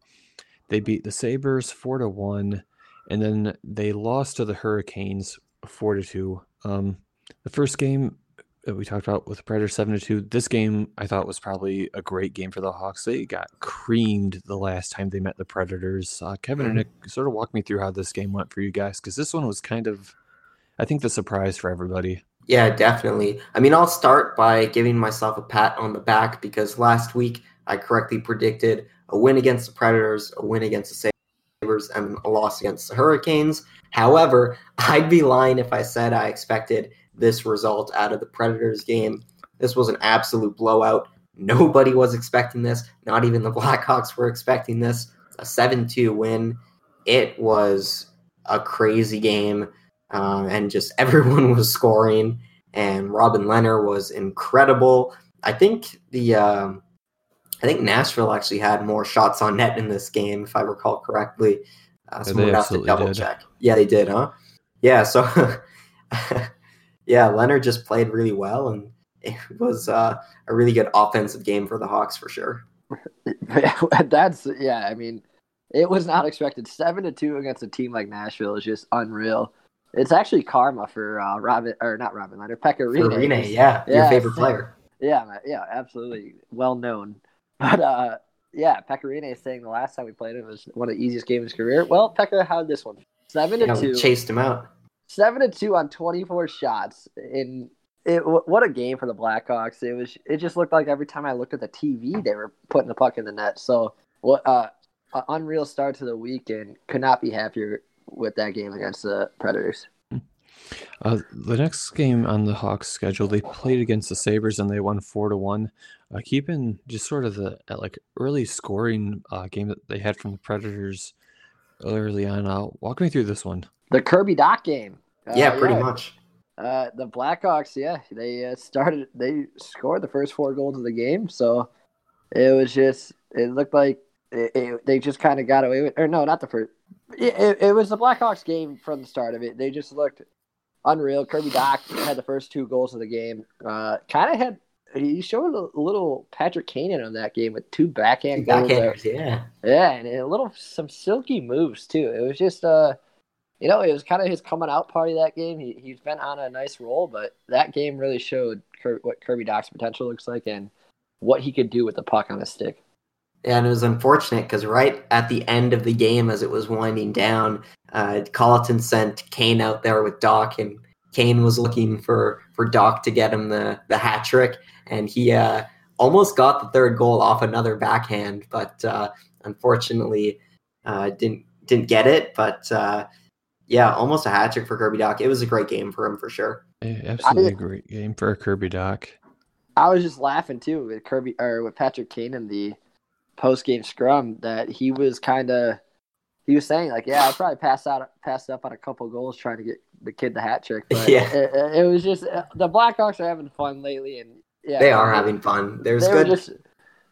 They beat the Sabres four to one, and then they lost to the Hurricanes four to two. Um, the first game we talked about with the Predators seven to two. This game I thought was probably a great game for the Hawks. They got creamed the last time they met the Predators. Uh, Kevin and Nick sort of walk me through how this game went for you guys because this one was kind of, I think, the surprise for everybody. Yeah, definitely. I mean, I'll start by giving myself a pat on the back because last week I correctly predicted a win against the Predators, a win against the Sabres, and a loss against the Hurricanes. However, I'd be lying if I said I expected this result out of the Predators game. This was an absolute blowout. Nobody was expecting this. Not even the Blackhawks were expecting this. A 7 2 win. It was a crazy game, um, and just everyone was scoring. And Robin Lehner was incredible. I think the um, I think Nashville actually had more shots on net in this game, if I recall correctly. Uh, so Yeah, we'll have to double did. check. Yeah, they did, huh? Yeah, so yeah, Lehner just played really well, and it was uh, a really good offensive game for the Hawks for sure. That's yeah. I mean, it was not expected. Seven to two against a team like Nashville is just unreal. It's actually karma for uh, Robin or not Robin Lehner, Pekka For Rinne. Rene, yeah, your favorite player. Yeah, yeah, absolutely, well known. But uh, yeah, Pekka Rinne is saying the last time we played him was one of the easiest games of his career. Well, Pekka had this one, seven to Yeah, two, chased him out. Seven to two on twenty four shots. In it, what a game for the Blackhawks! It was. It just looked like every time I looked at the TV, they were putting the puck in the net. So, what uh, a unreal start to the week, and could not be happier with that game against the Predators. Uh, the next game on the Hawks schedule, they played against the Sabres and they won four to one. Uh, keeping just sort of the like early scoring uh, game that they had from the Predators early on. Uh, walk me through this one. The Kirby Dach game. Uh, yeah, pretty much. Uh, the Blackhawks, yeah, they uh, started. They scored the first four goals of the game, so it was just. It looked like it, it, they just kind of got away with. Or no, not the first. It, it, was the Blackhawks game from the start of it. They just looked unreal. Kirby Dach had the first two goals of the game. Uh, kind of had. He showed a little Patrick Kanan on that game with two backhand goals. Backhanders, yeah. Yeah, and a little some silky moves too. It was just uh you know, it was kind of his coming out party that game. He he's been on a nice roll, but that game really showed Kir- what Kirby Dach's potential looks like and what he could do with the puck on his stick. Yeah, and it was unfortunate because right at the end of the game, as it was winding down, uh, Colliton sent Kane out there with Dach, and Kane was looking for for Dach to get him the the hat trick, and he uh, almost got the third goal off another backhand, but uh, unfortunately uh, didn't didn't get it. But uh, yeah, almost a hat trick for Kirby Dach. It was a great game for him for sure. Eh, absolutely a great game for Kirby Dach. I was just laughing too with Kirby or with Patrick Kane in the post game scrum that he was kind of he was saying like, yeah, I probably passed out passed up on a couple goals trying to get the kid the hat trick. But Yeah. it, it- it was just the Blackhawks are having fun lately, and yeah, they are having fun. There's they good. were just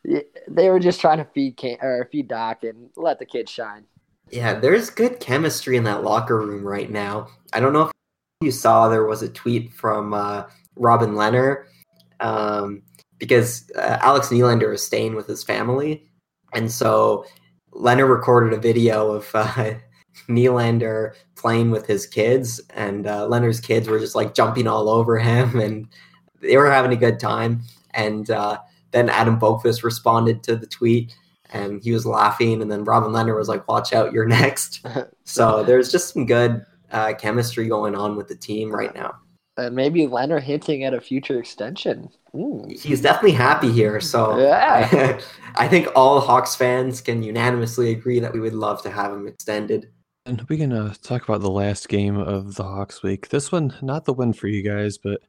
yeah, they were just trying to feed Kane, or feed Dach and let the kid shine. Yeah, there's good chemistry in that locker room right now. I don't know if you saw there was a tweet from uh, Robin Lehner um, because uh, Alex Nylander is staying with his family, and so Lehner recorded a video of uh, Nylander playing with his kids, and uh, Lehner's kids were just like jumping all over him, and they were having a good time. And uh, then Adam Boqvist responded to the tweet and he was laughing and then robin lehner was like watch out you're next so there's just some good uh, chemistry going on with the team right now And maybe Lehner hinting at a future extension. Ooh. he's definitely happy here so Yeah. I, think all hawks fans can unanimously agree that we would love to have him extended And we can uh, talk about the last game of the Hawks week. This one, not the win for you guys, but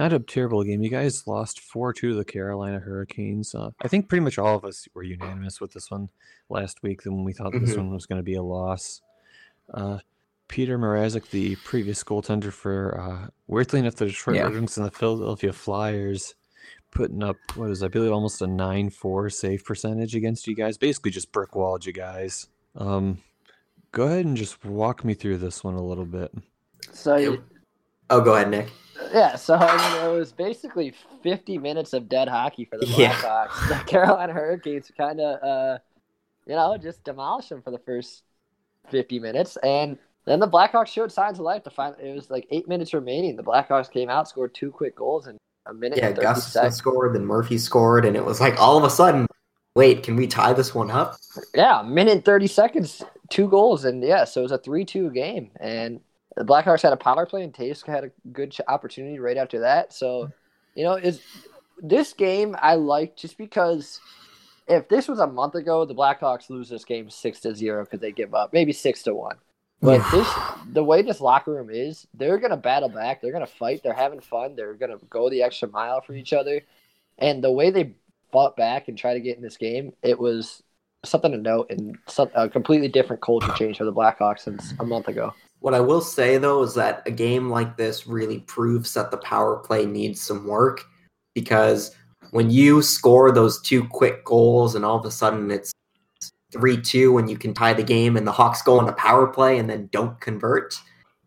not a terrible game. You guys lost 4 2 to the Carolina Hurricanes. Uh, I think pretty much all of us were unanimous with this one last week when we thought this Mhm. one was going to be a loss. Uh, Peter Mrazek, the previous goaltender for, uh, weirdly enough, the Detroit Yeah. Red Wings and the Philadelphia Flyers, putting up, what is, I believe, almost a 9 4 save percentage against you guys. Basically, just brick walled you guys. Um, go ahead and just walk me through this one a little bit. So It- oh go ahead nick yeah, so I mean, it was basically 50 minutes of dead hockey for the Yeah. Blackhawks. The Carolina Hurricanes kind of, uh, you know, just demolished them for the first 50 minutes, and then the Blackhawks showed signs of life. To find it was like eight minutes remaining. The Blackhawks came out, scored two quick goals, and a minute. Yeah, and 30 Gustafsson seconds. scored, then Murphy scored, and it was like all of a sudden, wait, can we tie this one up? Yeah, a minute and 30 seconds, two goals. And yeah, so it was a 3 2 game. And the Blackhawks had a power play, and Toews had a good opportunity right after that. So, you know, is this game I like just because if this was a month ago, the Blackhawks lose this game 6 to 0 because they give up, maybe 6 to 1. But this, the way this locker room is, they're gonna battle back. They're gonna fight. They're having fun. They're gonna go the extra mile for each other. And the way they fought back and try to get in this game, it was something to note and some, a completely different culture change for the Blackhawks since a month ago. What I will say though is that a game like this really proves that the power play needs some work because when you score those two quick goals and all of a sudden it's 3-2 and you can tie the game and the Hawks go on a power play and then don't convert,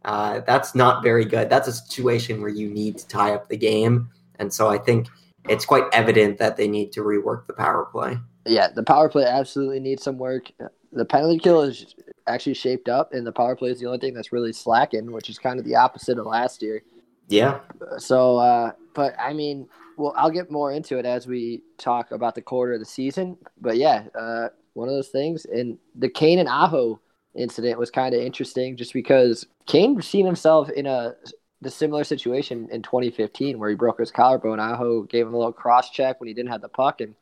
uh, that's not very good. That's a situation where you need to tie up the game. And so I think it's quite evident that they need to rework the power play. Yeah, the power play absolutely needs some work. The penalty kill is actually shaped up, and the power play is the only thing that's really slacking, which is kind of the opposite of last year. Yeah. So, uh, but I mean, well, I'll get more into it as we talk about the quarter of the season. But yeah, uh, one of those things. And the Kane and Aho incident was kind of interesting, just because Kane seen himself in a the similar situation in 2015 where he broke his collarbone. Aho gave him a little cross check when he didn't have the puck and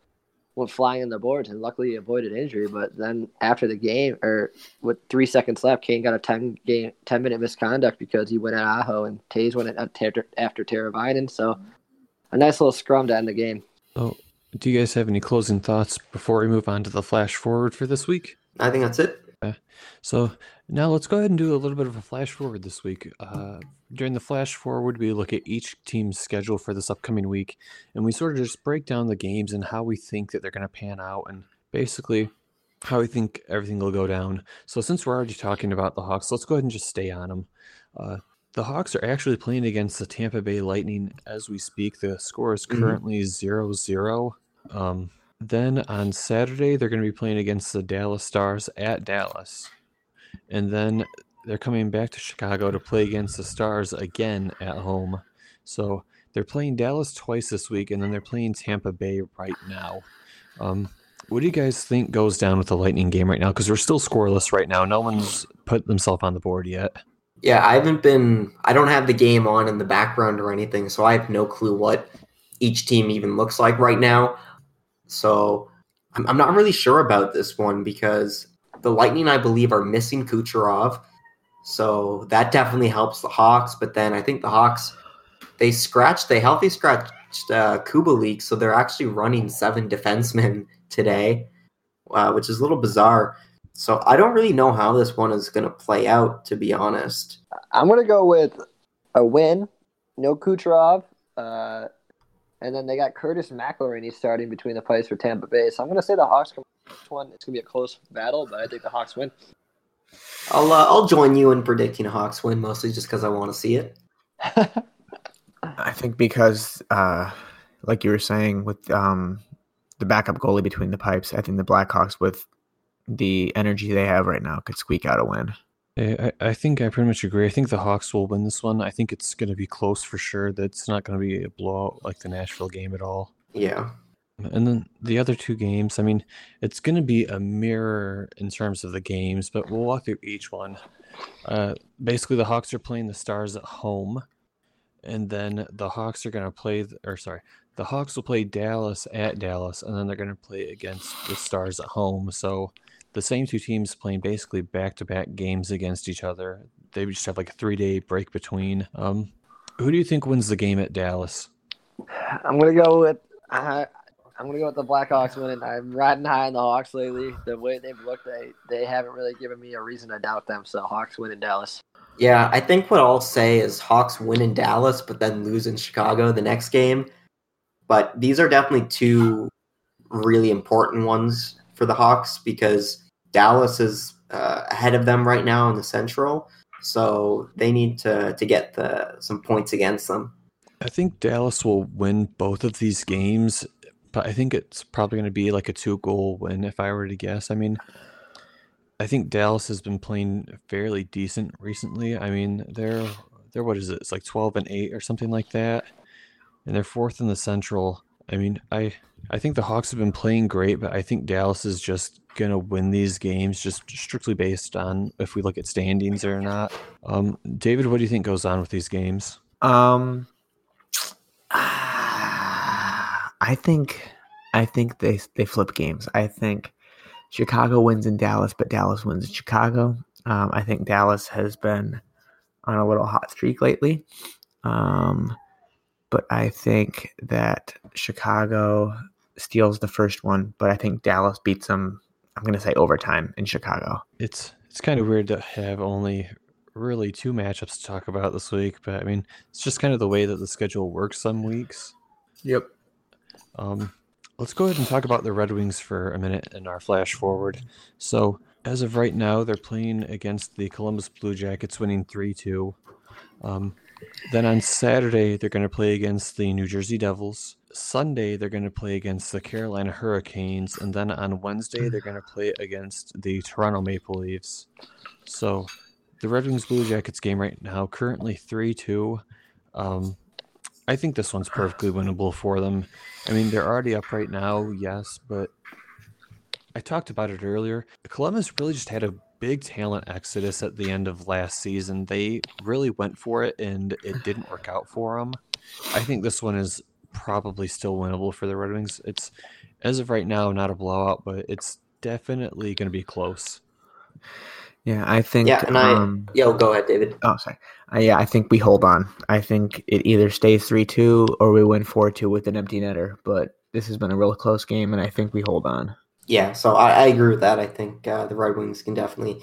went flying in the boards, and luckily he avoided injury. But then after the game, or with three seconds left, Kane got a 10 game 10 minute misconduct because he went at Aho and Toews went at after after Teravainen. So a nice little scrum to end the game. So, do you guys have any closing thoughts before we move on to the flash forward for this week? I think that's it. So now let's go ahead and do a little bit of a flash forward this week. Uh, during the flash forward, we look at each team's schedule for this upcoming week, and we sort of just break down the games and how we think that they're going to pan out, and basically how we think everything will go down. So since we're already talking about the Hawks, let's go ahead and just stay on them. Uh, the Hawks are actually playing against the Tampa Bay Lightning as we speak. The score is Mhm. currently 0 0. Um, then on Saturday, they're going to be playing against the Dallas Stars at Dallas. And then they're coming back to Chicago to play against the Stars again at home. So they're playing Dallas twice this week, and then they're playing Tampa Bay right now. Um, what do you guys think goes down with the Lightning game right now? Because we're still scoreless right now. No one's put themselves on the board yet. Yeah, I haven't been. I don't have the game on in the background or anything, so I have no clue what each team even looks like right now. So I'm, I'm not really sure about this one because the Lightning, I believe, are missing Kucherov, so that definitely helps the Hawks. But then I think the Hawks they scratched, they healthy scratched uh, Kubalik, so they're actually running seven defensemen today, uh, which is a little bizarre. So I don't really know how this one is going to play out, to be honest. I'm gonna go with a win, no Kucherov, uh, and then they got Curtis McElhinney starting between the pipes for Tampa Bay. So I'm gonna say the Hawks come one. It's gonna be a close battle, but I think the Hawks win. I'll uh, I'll join you in predicting a Hawks win, mostly just because I want to see it. I think because, uh, like you were saying, with um, the backup goalie between the pipes, I think the Blackhawks, with the energy they have right now, could squeak out a win. I, I think I pretty much agree. I think the Hawks will win this one. I think it's going to be close for sure. That's not going to be a blowout like the Nashville game at all. Yeah, And then the other two games, I mean, it's going to be a mirror in terms of the games, but we'll walk through each one. Uh, basically, the Hawks are playing the Stars at home, and then the Hawks are going to play, or sorry, the Hawks will play Dallas at Dallas, and then they're going to play against the Stars at home. So the same two teams playing basically back to back games against each other. They just have like a three day break between. Um, who do you think wins the game at Dallas? I'm gonna go with uh, I'm gonna go with the Blackhawks winning. I'm riding high on the Hawks lately. The way they've looked, they they haven't really given me a reason to doubt them. So Hawks win in Dallas. yeah. I think what I'll say is Hawks win in Dallas, but then lose in Chicago the next game. But these are definitely two really important ones for the Hawks because Dallas is uh, ahead of them right now in the Central, so they need to to get the some points against them. I think Dallas will win both of these games, but I think it's probably going to be like a two goal win if I were to guess. I mean, I think Dallas has been playing fairly decent recently. I mean, they're they're what is it? It's like 12 and 8 or something like that. and they're fourth in the Central. I mean, I I think the Hawks have been playing great, but I think Dallas is just gonna win these games just strictly based on if we look at standings or not. Um, David, what do you think goes on with these games? Um, I think I think they they flip games. I think Chicago wins in Dallas, but Dallas wins in Chicago. Um, I think Dallas has been on a little hot streak lately. Um, but I think that Chicago steals the first one, but I think Dallas beats them. I'm going to say overtime in Chicago. It's it's kind of weird to have only really two matchups to talk about this week, but I mean, it's just kind of the way that the schedule works some weeks. Yep. Um, let's go ahead and talk about the Red Wings for a minute in our flash forward. So, as of right now, they're playing against the Columbus Blue Jackets, winning 3 2. Um, then on Saturday, they're going to play against the New Jersey Devils. Sunday, they're going to play against the Carolina Hurricanes. And then on Wednesday, they're going to play against the Toronto Maple Leafs. So, the Red Wings Blue Jackets game right now, currently 3 2. Um, I think this one's perfectly winnable for them. I mean, they're already up right now, yes, but I talked about it earlier. Columbus really just had a big talent exodus at the end of last season. They really went for it and it didn't work out for them. I think this one is probably still winnable for the Red Wings. It's as of right now not a blowout, but it's definitely going to be close. Yeah, I think. Yeah, and I. um, Yo, go ahead, David. Oh, sorry. Uh, yeah, I think we hold on. I think it either stays 3 2 or we win 4 2 with an empty netter. But this has been a real close game, and I think we hold on. Yeah, so I, I agree with that. I think uh, the Red Wings can definitely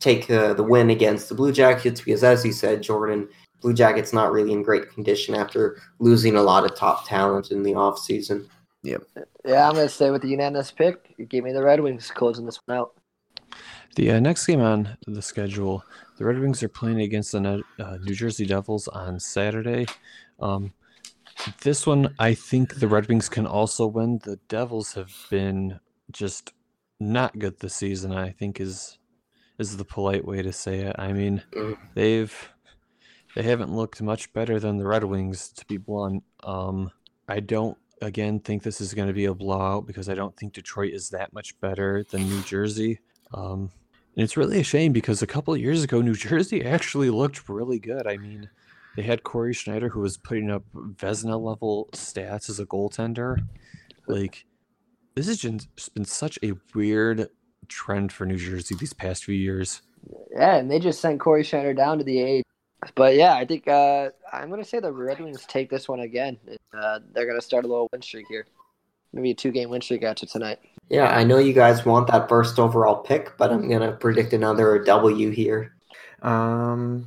take uh, the win against the Blue Jackets because, as you said, Jordan, Blue Jackets not really in great condition after losing a lot of top talent in the off offseason. Yeah, I'm going to stay with the unanimous pick. Give me the Red Wings closing this one out. The uh, next game on the schedule, the Red Wings are playing against the uh, New Jersey Devils on Saturday. Um, this one, I think the Red Wings can also win. The Devils have been just not good this season. I think is is the polite way to say it. I mean, Mm. they've they haven't looked much better than the Red Wings, to be blunt. Um, I don't again think this is going to be a blowout because I don't think Detroit is that much better than New Jersey. Um, and it's really a shame because a couple of years ago, New Jersey actually looked really good. I mean, they had Cory Schneider who was putting up Vezina level stats as a goaltender. Like, this has just been such a weird trend for New Jersey these past few years. Yeah, and they just sent Cory Schneider down to the A. But yeah, I think uh, I'm going to say the Red Wings take this one again. Uh, they're going to start a little win streak here. Maybe a two game win streak after tonight. Yeah, I know you guys want that first overall pick, but I'm going to predict another W here. Um,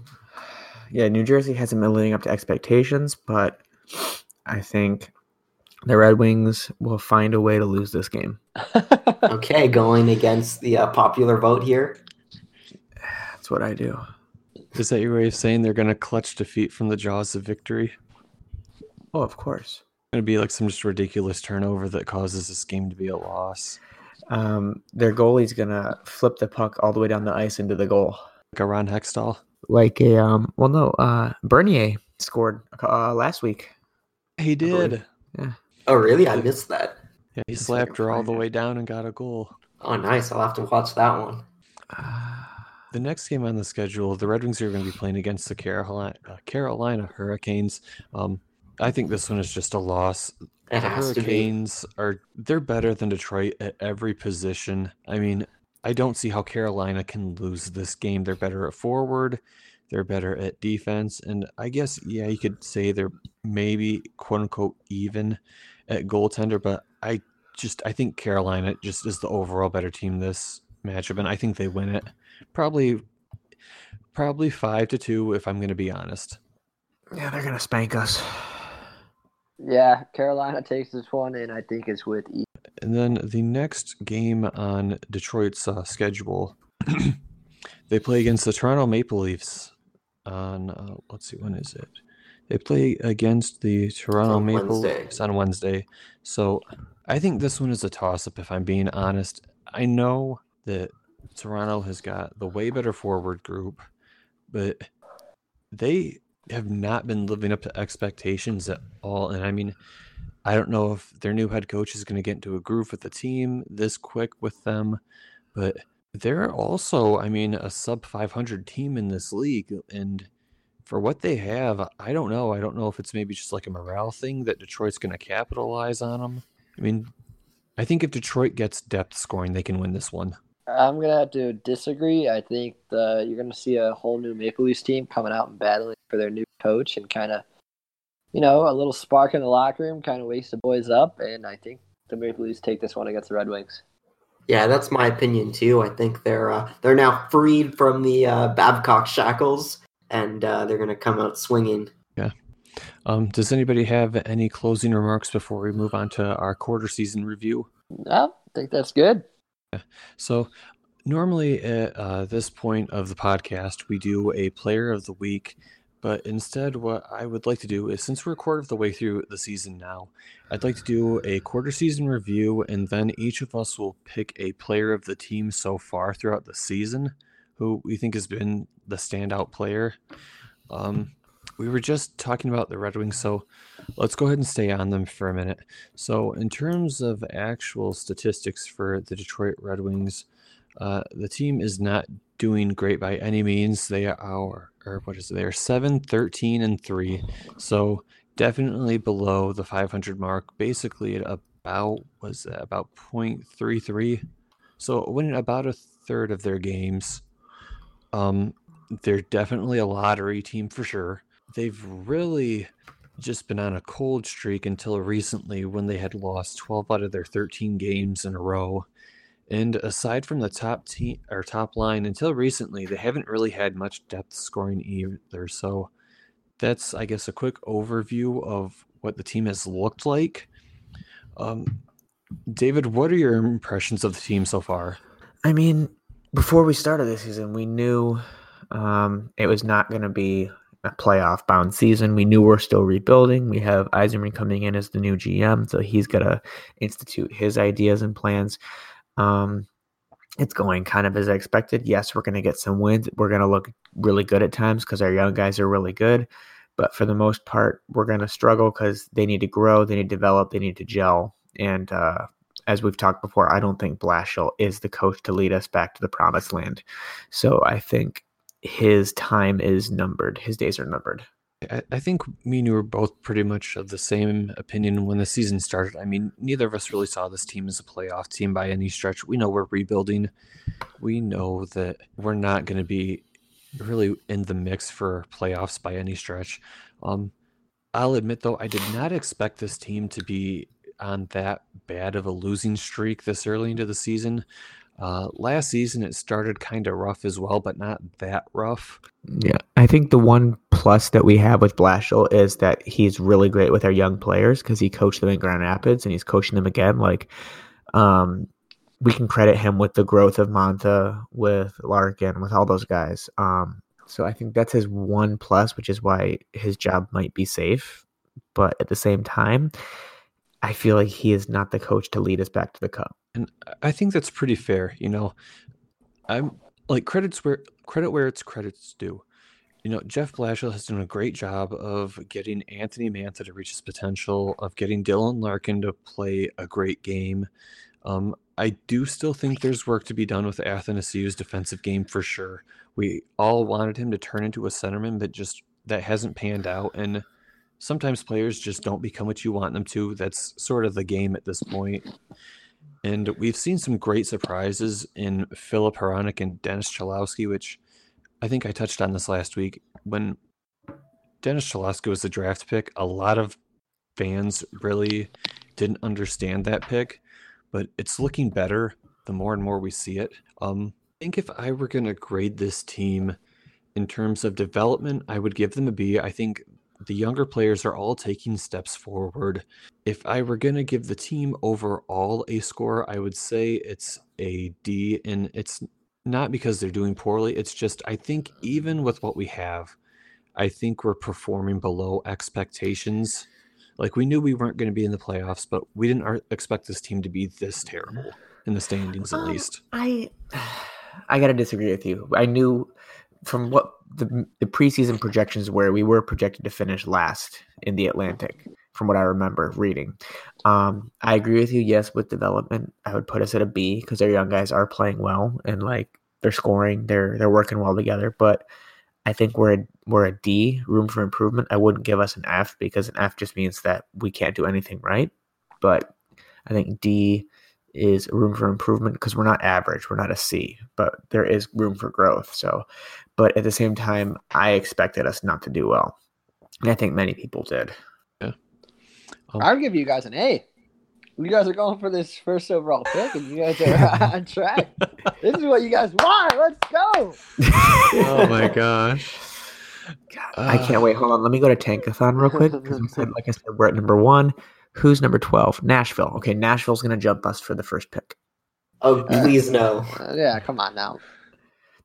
yeah, New Jersey hasn't been living up to expectations, but I think the Red Wings will find a way to lose this game. Okay, going against the uh, popular vote here. That's what I do. Is that your way of saying they're going to clutch defeat from the jaws of victory? Oh, of course. Going to be like some just ridiculous turnover that causes this game to be a loss. Um, their goalie's gonna flip the puck all the way down the ice into the goal, Like a Ron Hextall. like a um. Well, no, uh, Bernier scored uh, last week. He did. Yeah. Oh, really? I missed that. Yeah, he Let's see if I slapped her all the way down and got a goal. Oh, nice. I'll have to watch that one. Uh, The next game on the schedule, the Red Wings are going to be playing against the Carolina, uh, Carolina Hurricanes. Um, I think this one is just a loss. It The has to be. Hurricanes are they're better than Detroit at every position. I mean, I don't see how Carolina can lose this game. They're better at forward, they're better at defense, and I guess yeah, you could say they're maybe quote unquote even at goaltender, but I just I think Carolina just is the overall better team this matchup, and I think they win it. Probably probably five to two if I'm gonna be honest. yeah, they're gonna spank us. Yeah, Carolina takes this one, and I think it's with E. And then the next game on Detroit's uh, schedule, they play against the Toronto Maple Leafs on, uh, let's see, when is it? They play against the Toronto Maple Wednesday. Leafs on Wednesday. So I think this one is a toss up, if I'm being honest. I know that Toronto has got the way better forward group, but they have not been living up to expectations at all. And I mean, I don't know if their new head coach is going to get into a groove with the team this quick with them, but they're also, I mean, a sub 500 team in this league. And for what they have, I don't know. I don't know if it's maybe just like a morale thing that Detroit's going to capitalize on them. I mean, I think if Detroit gets depth scoring, they can win this one. I'm gonna have to disagree. I think the you're gonna see a whole new Maple Leafs team coming out and battling for their new coach and kind of, you know, a little spark in the locker room, kind of wakes the boys up. And I think the Maple Leafs take this one against the Red Wings. Yeah, that's my opinion too. I think they're uh, they're now freed from the uh, Babcock shackles, and uh, they're gonna come out swinging. Yeah. Um, does anybody have any closing remarks before we move on to our quarter season review? No, I think that's good. So, normally at uh, this point of the podcast, we do a player of the week. But instead, what I would like to do is since we're a quarter of the way through the season now, I'd like to do a quarter season review, and then each of us will pick a player of the team so far throughout the season who we think has been the standout player. Um, we were just talking about the Red Wings, so let's go ahead and stay on them for a minute. So, in terms of actual statistics for the Detroit Red Wings, uh, the team is not doing great by any means. They are, or what is it? They are 7, 13, and 3. So, definitely below the 500 mark. Basically, at about, was that, about 0.33. So, winning about a third of their games. Um, they're definitely a lottery team for sure they've really just been on a cold streak until recently when they had lost 12 out of their 13 games in a row. And aside from the top team or top line, until recently, they haven't really had much depth scoring either. So that's, I guess, a quick overview of what the team has looked like. Um, David, what are your impressions of the team so far? I mean, before we started this season, we knew um, it was not going to be a playoff bound season. We knew we're still rebuilding. We have Yzerman coming in as the new GM, so he's going to institute his ideas and plans. Um, it's going kind of as I expected. Yes, we're going to get some wins. We're going to look really good at times because our young guys are really good. But for the most part, we're going to struggle because they need to grow, they need to develop, they need to gel. And uh, as we've talked before, I don't think Blashill is the coach to lead us back to the promised land. So I think his time is numbered. His days are numbered. I, think me and you were both pretty much of the same opinion when the season started. I mean, neither of us really saw this team as a playoff team by any stretch. We know we're rebuilding. We know that we're not going to be really in the mix for playoffs by any stretch. Um, I'll admit though, I did not expect this team to be on that bad of a losing streak this early into the season. Uh, last season it started kind of rough as well, but not that rough. Yeah, I think the one plus that we have with Blashill is that he's really great with our young players because he coached them in Grand Rapids and he's coaching them again. Like, um, we can credit him with the growth of Mantha, with Larkin, with all those guys. Um, so I think that's his one plus, which is why his job might be safe. But at the same time, I feel like he is not the coach to lead us back to the cup. And I think that's pretty fair. You know, I'm like credits where credit where it's credits due. You know, Jeff Blashill has done a great job of getting Anthony Mantha to reach his potential, of getting Dylan Larkin to play a great game. Um, I do still think there's work to be done with Athanasiou's defensive game for sure. We all wanted him to turn into a centerman, but just that hasn't panned out. And sometimes players just don't become what you want them to. That's sort of the game at this point. And we've seen some great surprises in Filip Hronek and Dennis Cholowski, which I think I touched on this last week. When Dennis Cholowski was the draft pick, a lot of fans really didn't understand that pick, but it's looking better the more and more we see it. Um, I think if I were going to grade this team in terms of development, I would give them a B. I think the younger players are all taking steps forward. If I were going to give the team overall a score, I would say it's a D. And it's not because they're doing poorly. It's just, I think, even with what we have, I think we're performing below expectations. Like we knew we weren't going to be in the playoffs, but we didn't expect this team to be this terrible in the standings, at um, least. I, I gotta disagree with you. I knew from what the the preseason projections were, we were projected to finish last in the Atlantic, from what I remember reading. Um, I agree with you. Yes, with development, I would put us at a B because our young guys are playing well and like they're scoring, they're they're working well together. But I think we're a, we're a D, room for improvement. I wouldn't give us an F because an F just means that we can't do anything right. But I think D is room for improvement because we're not average, we're not a C, but there is room for growth. So, but at the same time, I expected us not to do well, and I think many people did. Yeah, I'll give you guys an A. You guys are going for this first overall pick, and you guys are on track. This is what you guys want. Let's go. oh my gosh. I can't wait. Hold on. Let me go to Tankathon real quick. 'cause we said, like I said, we're at number one. Who's number 12? Nashville. Okay, Nashville's going to jump us for the first pick. Oh, please no. Uh, yeah, come on now.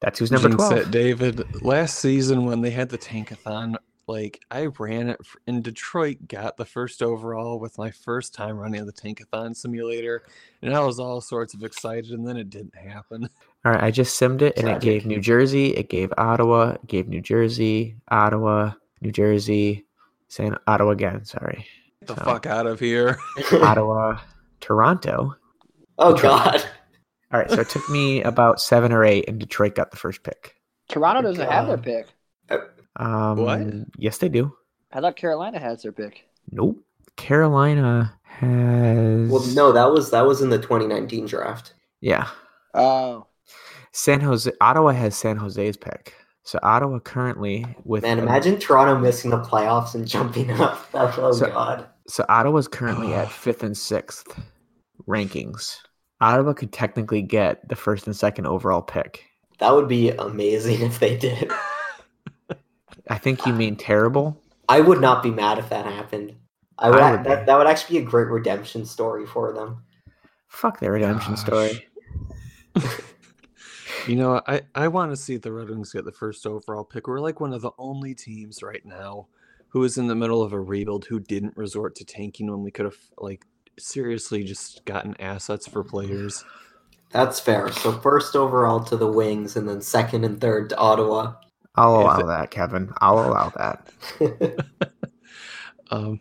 That's who's number Jinx 12. it, David. Last season when they had the tankathon, like I ran it in Detroit, got the first overall with my first time running the tankathon simulator, and I was all sorts of excited, and then it didn't happen. All right, I just simmed it and it gave New Jersey, it gave Ottawa, it gave New Jersey, Ottawa, New Jersey, saying Ottawa again, sorry. Get the So- fuck out of here. Ottawa, Toronto. oh God. All right, so it took me about seven or eight, and Detroit got the first pick. Toronto doesn't have their pick. Um, What? Yes, they do. I thought Carolina has their pick. Nope. Carolina has. Well, no, that was that was in the 2019 draft. Yeah. Oh, San Jose. Ottawa has San Jose's pick. So Ottawa currently with. Man, imagine Toronto missing the playoffs and jumping up. That's, oh So- God. So Ottawa's currently at fifth and sixth rankings. Ottawa could technically get the first and second overall pick. That would be amazing if they did. I think you mean terrible. I would not be mad if that happened. I would, I would that, that would actually be a great redemption story for them. Fuck their redemption Gosh. story. You know, I, I want to see the Red Wings get the first overall pick. We're like one of the only teams right now who is in the middle of a rebuild who didn't resort to tanking when we could have like seriously just gotten assets for players. That's fair. So first overall to the Wings, and then second and third to Ottawa. I'll allow it- that, Kevin. I'll allow that. Um,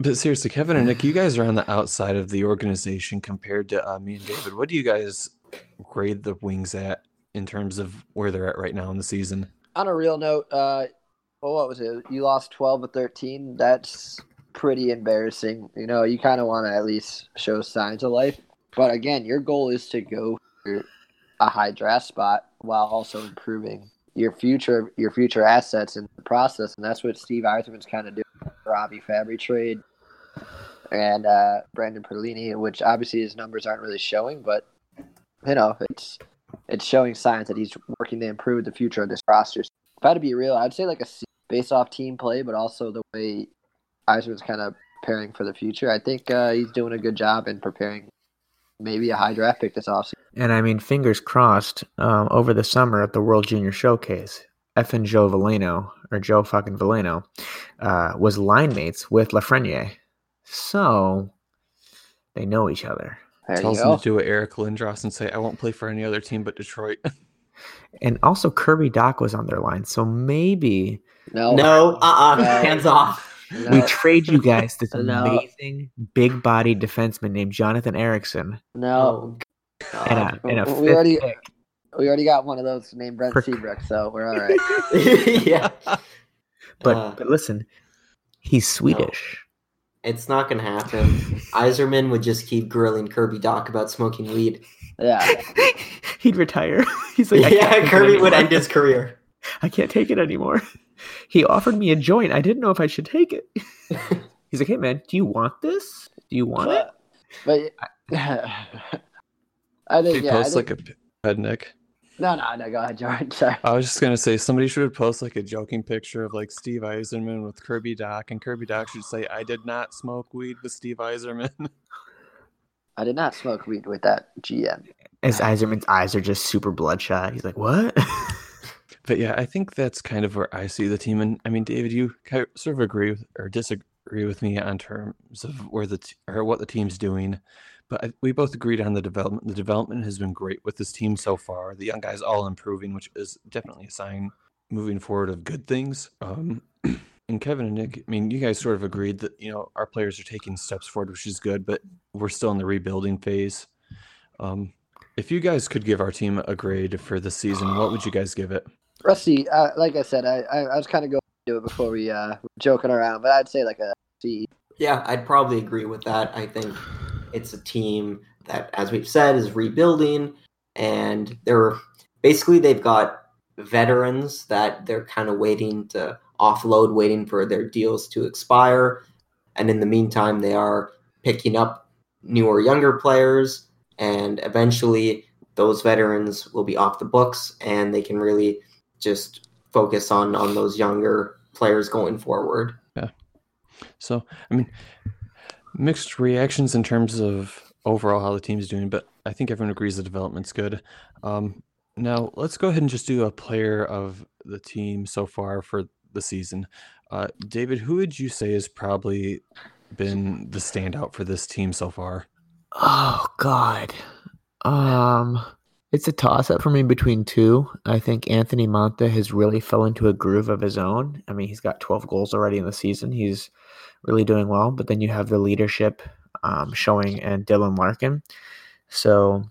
but seriously, Kevin and Nick, you guys are on the outside of the organization compared to uh, me and David. What do you guys grade the Wings at in terms of where they're at right now in the season? on a real note, uh, well, what was it? You lost twelve or thirteen. That's pretty embarrassing. You know, you kind of want to at least show signs of life. But again, your goal is to go for a high draft spot while also improving your future your future assets in the process, and that's what Steve Yzerman's kind of doing. Robby Fabbri trade and uh, Brendan Perlini, which obviously his numbers aren't really showing, but you know it's it's showing signs that he's working to improve the future of this roster. If I had to be real, I'd say like a C based off team play, but also the way Yzerman's kind of preparing for the future. I think uh, he's doing a good job in preparing maybe a high draft pick this offseason. And I mean, fingers crossed. Um, over the summer at the World Junior Showcase, effing Joe Veleno or Joe fucking Valeno uh, was line mates with Lafreniere, so they know each other. There Tells you him to do what Eric Lindros and say, I won't play for any other team but Detroit. And also, Kirby Dach was on their line, so maybe No, no, uh, uh No. hands off. No. we trade you guys this No. amazing big-bodied defenseman named Jonathan Ericsson no. Oh, and a, and a We fifth already- pick. We already got one of those named Brent Per- Seabrook, so we're all right. yeah. But Uh, but listen, he's Swedish. it's not gonna happen. Yzerman would just keep grilling Kirby Dach about smoking weed. Yeah. He'd retire. He's like, yeah, Kirby would end his career. I can't take it anymore. He offered me a joint. I didn't know if I should take it. He's like, hey man, do you want this? Do you want it? But I think he yeah. I posts think, like a head Nick. no, no, no. Go ahead, Jordan. Sorry. I was just gonna say somebody should post like a joking picture of like Steve Yzerman with Kirby Dach, and Kirby Dach should say, "I did not smoke weed with Steve Yzerman." I did not smoke weed with that GM. As Yzerman's eyes are just super bloodshot. He's like, what? But yeah, I think that's kind of where I see the team. And I mean, David, you sort of agree with, or disagree, disagree with me on terms of where the t- or what the team's doing, but I, we both agreed on the development. The development has been great with this team so far. The young guys all improving, which is definitely a sign moving forward of good things. Um, and Kevin and Nick, I mean, you guys sort of agreed that you know our players are taking steps forward, which is good, but we're still in the rebuilding phase. Um, if you guys could give our team a grade for the season, what would you guys give it? Rusty, uh, like I said, I, I, I was kind of going to do it before we uh, joking around, but I'd say like a C. Yeah, I'd probably agree with that. I think it's a team that, as we've said, is rebuilding, and they're basically they've got veterans that they're kind of waiting to offload, waiting for their deals to expire, and in the meantime, they are picking up newer, younger players, and eventually those veterans will be off the books, and they can really just focus on on those younger players going forward. Yeah. So, I mean, mixed reactions in terms of overall how the team's doing, but I think everyone agrees the development's good. Um, now, let's go ahead and just do a player of the team so far for the season. Uh, David, who would you say has probably been the standout for this team so far? Oh God. Um it's a toss up for me between two. I think Anthony Mantha has really fell into a groove of his own. I mean, he's got 12 goals already in the season. He's really doing well. But then you have the leadership um, showing and Dylan Larkin. So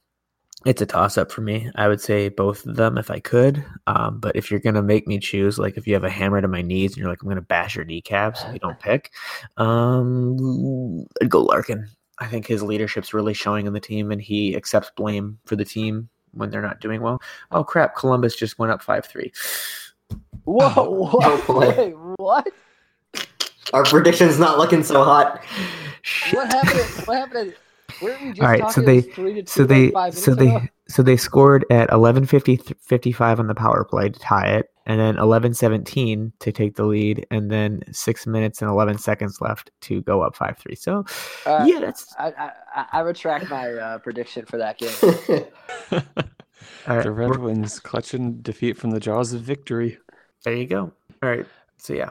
it's a toss up for me. I would say both of them if I could. Um, but if you're going to make me choose, like if you have a hammer to my knees and you're like, I'm going to bash your kneecaps and you don't pick, um, I'd go Larkin. I think his leadership's really showing in the team and he accepts blame for the team when they're not doing well. Oh crap, Columbus just went up 5-3. Whoa! Oh, What? boy. Wait, what? Our prediction's not looking so hot. What happened? What happened? Weren't we just All right, so they- three to two So they five so minutes they ago? So they scored at 11:50 55 on the power play to tie it and then 11:17 to take the lead and then 6 minutes and 11 seconds left to go up 5-3. So Uh, yeah, that's I, I, I- I retract my uh, prediction for that game. all right. the Red we're- Wings clutching defeat from the jaws of victory. There you go. All right. So yeah.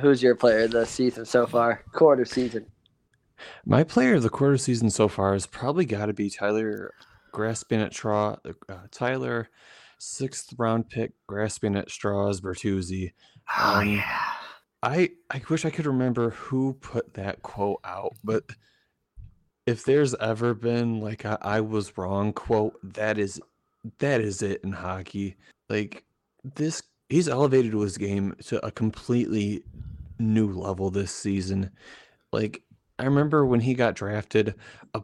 Who's your player of the season so far? Quarter season. My player of the quarter season so far has probably got to be Tyler grasping at straw. Uh, Tyler, sixth round pick, grasping at straws. Bertuzzi. Oh Um, yeah. I I wish I could remember who put that quote out, but if there's ever been like a I was wrong quote, that is that is it in hockey. Like this he's elevated his game to a completely new level this season. Like I remember when he got drafted, a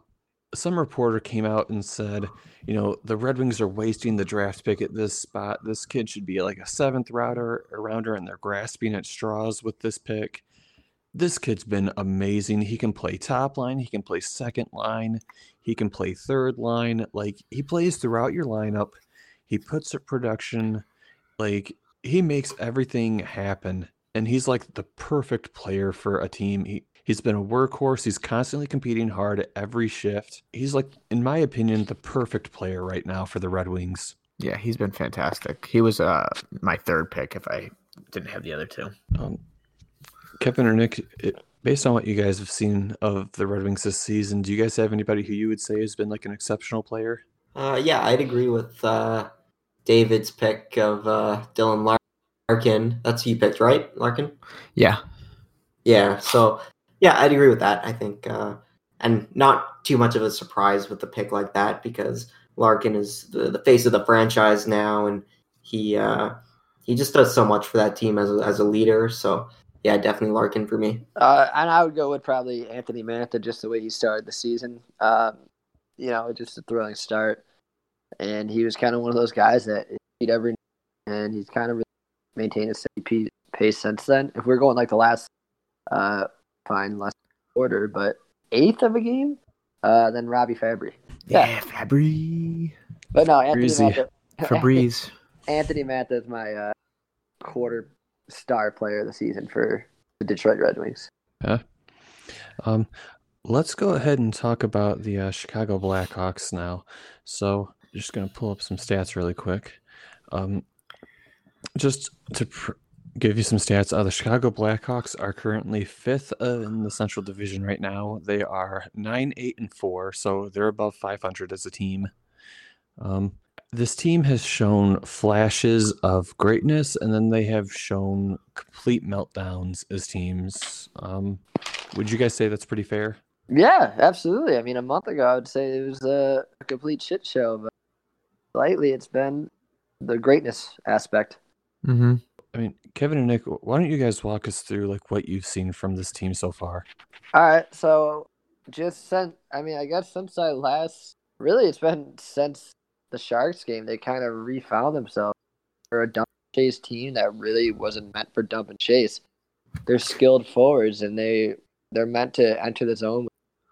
some reporter came out and said, you know, the Red Wings are wasting the draft pick at this spot. This kid should be like a seventh rounder, a rounder, and they're grasping at straws with this pick. This kid's been amazing. He can play top line, he can play second line, he can play third line. Like he plays throughout your lineup. He puts up production. Like he makes everything happen. And he's like the perfect player for a team. He He's been a workhorse. He's constantly competing hard at every shift. He's like, in my opinion, the perfect player right now for the Red Wings. Yeah, he's been fantastic. He was uh my third pick if I didn't have the other two. Um, Kevin or Nick, it, based on what you guys have seen of the Red Wings this season, do you guys have anybody who you would say has been like an exceptional player? Uh, yeah, I'd agree with uh, David's pick of uh, Dylan Larkin. That's who you picked, right, Larkin? Yeah. Yeah. So yeah, I'd agree with that. I think, uh, and not too much of a surprise with the pick like that because Larkin is the, the face of the franchise now, and he uh, he just does so much for that team as a, as a leader. So yeah, definitely Larkin for me. Uh, and I would go with probably Anthony Mantha, just the way he started the season. Um, you know, just a thrilling start. And he was kind of one of those guys that beat every, and he's kind of maintained a steady pace since then. If we're going like the last, uh, fine, last quarter, but eighth of a game, uh, then Robby Fabbri. Yeah, Yeah. Fabbri. But no, Anthony Breezy. Mantha. Anthony Mantha is my uh, quarter star player of the season for the Detroit Red Wings. Um, let's go ahead and talk about the uh, Chicago Blackhawks now. So, just going to pull up some stats really quick. Um, just to pr- give you some stats. Uh, the Chicago Blackhawks are currently fifth uh, in the Central Division right now. They are nine, eight, and four, so they're above 500 as a team. Um, this team has shown flashes of greatness, and then they have shown complete meltdowns as teams. Um, would you guys say that's pretty fair? Yeah, absolutely. I mean, a month ago, I would say it was a, a complete shit show, but lately it's been the greatness aspect. Mm-hmm. I mean, Kevin and Nick, why don't you guys walk us through like what you've seen from this team so far? All right, so just since I mean, I guess since I last really, it's been since the Sharks game, they kind of refound themselves for a dump chase team that really wasn't meant for dump and chase. They're skilled forwards, and they they're meant to enter the zone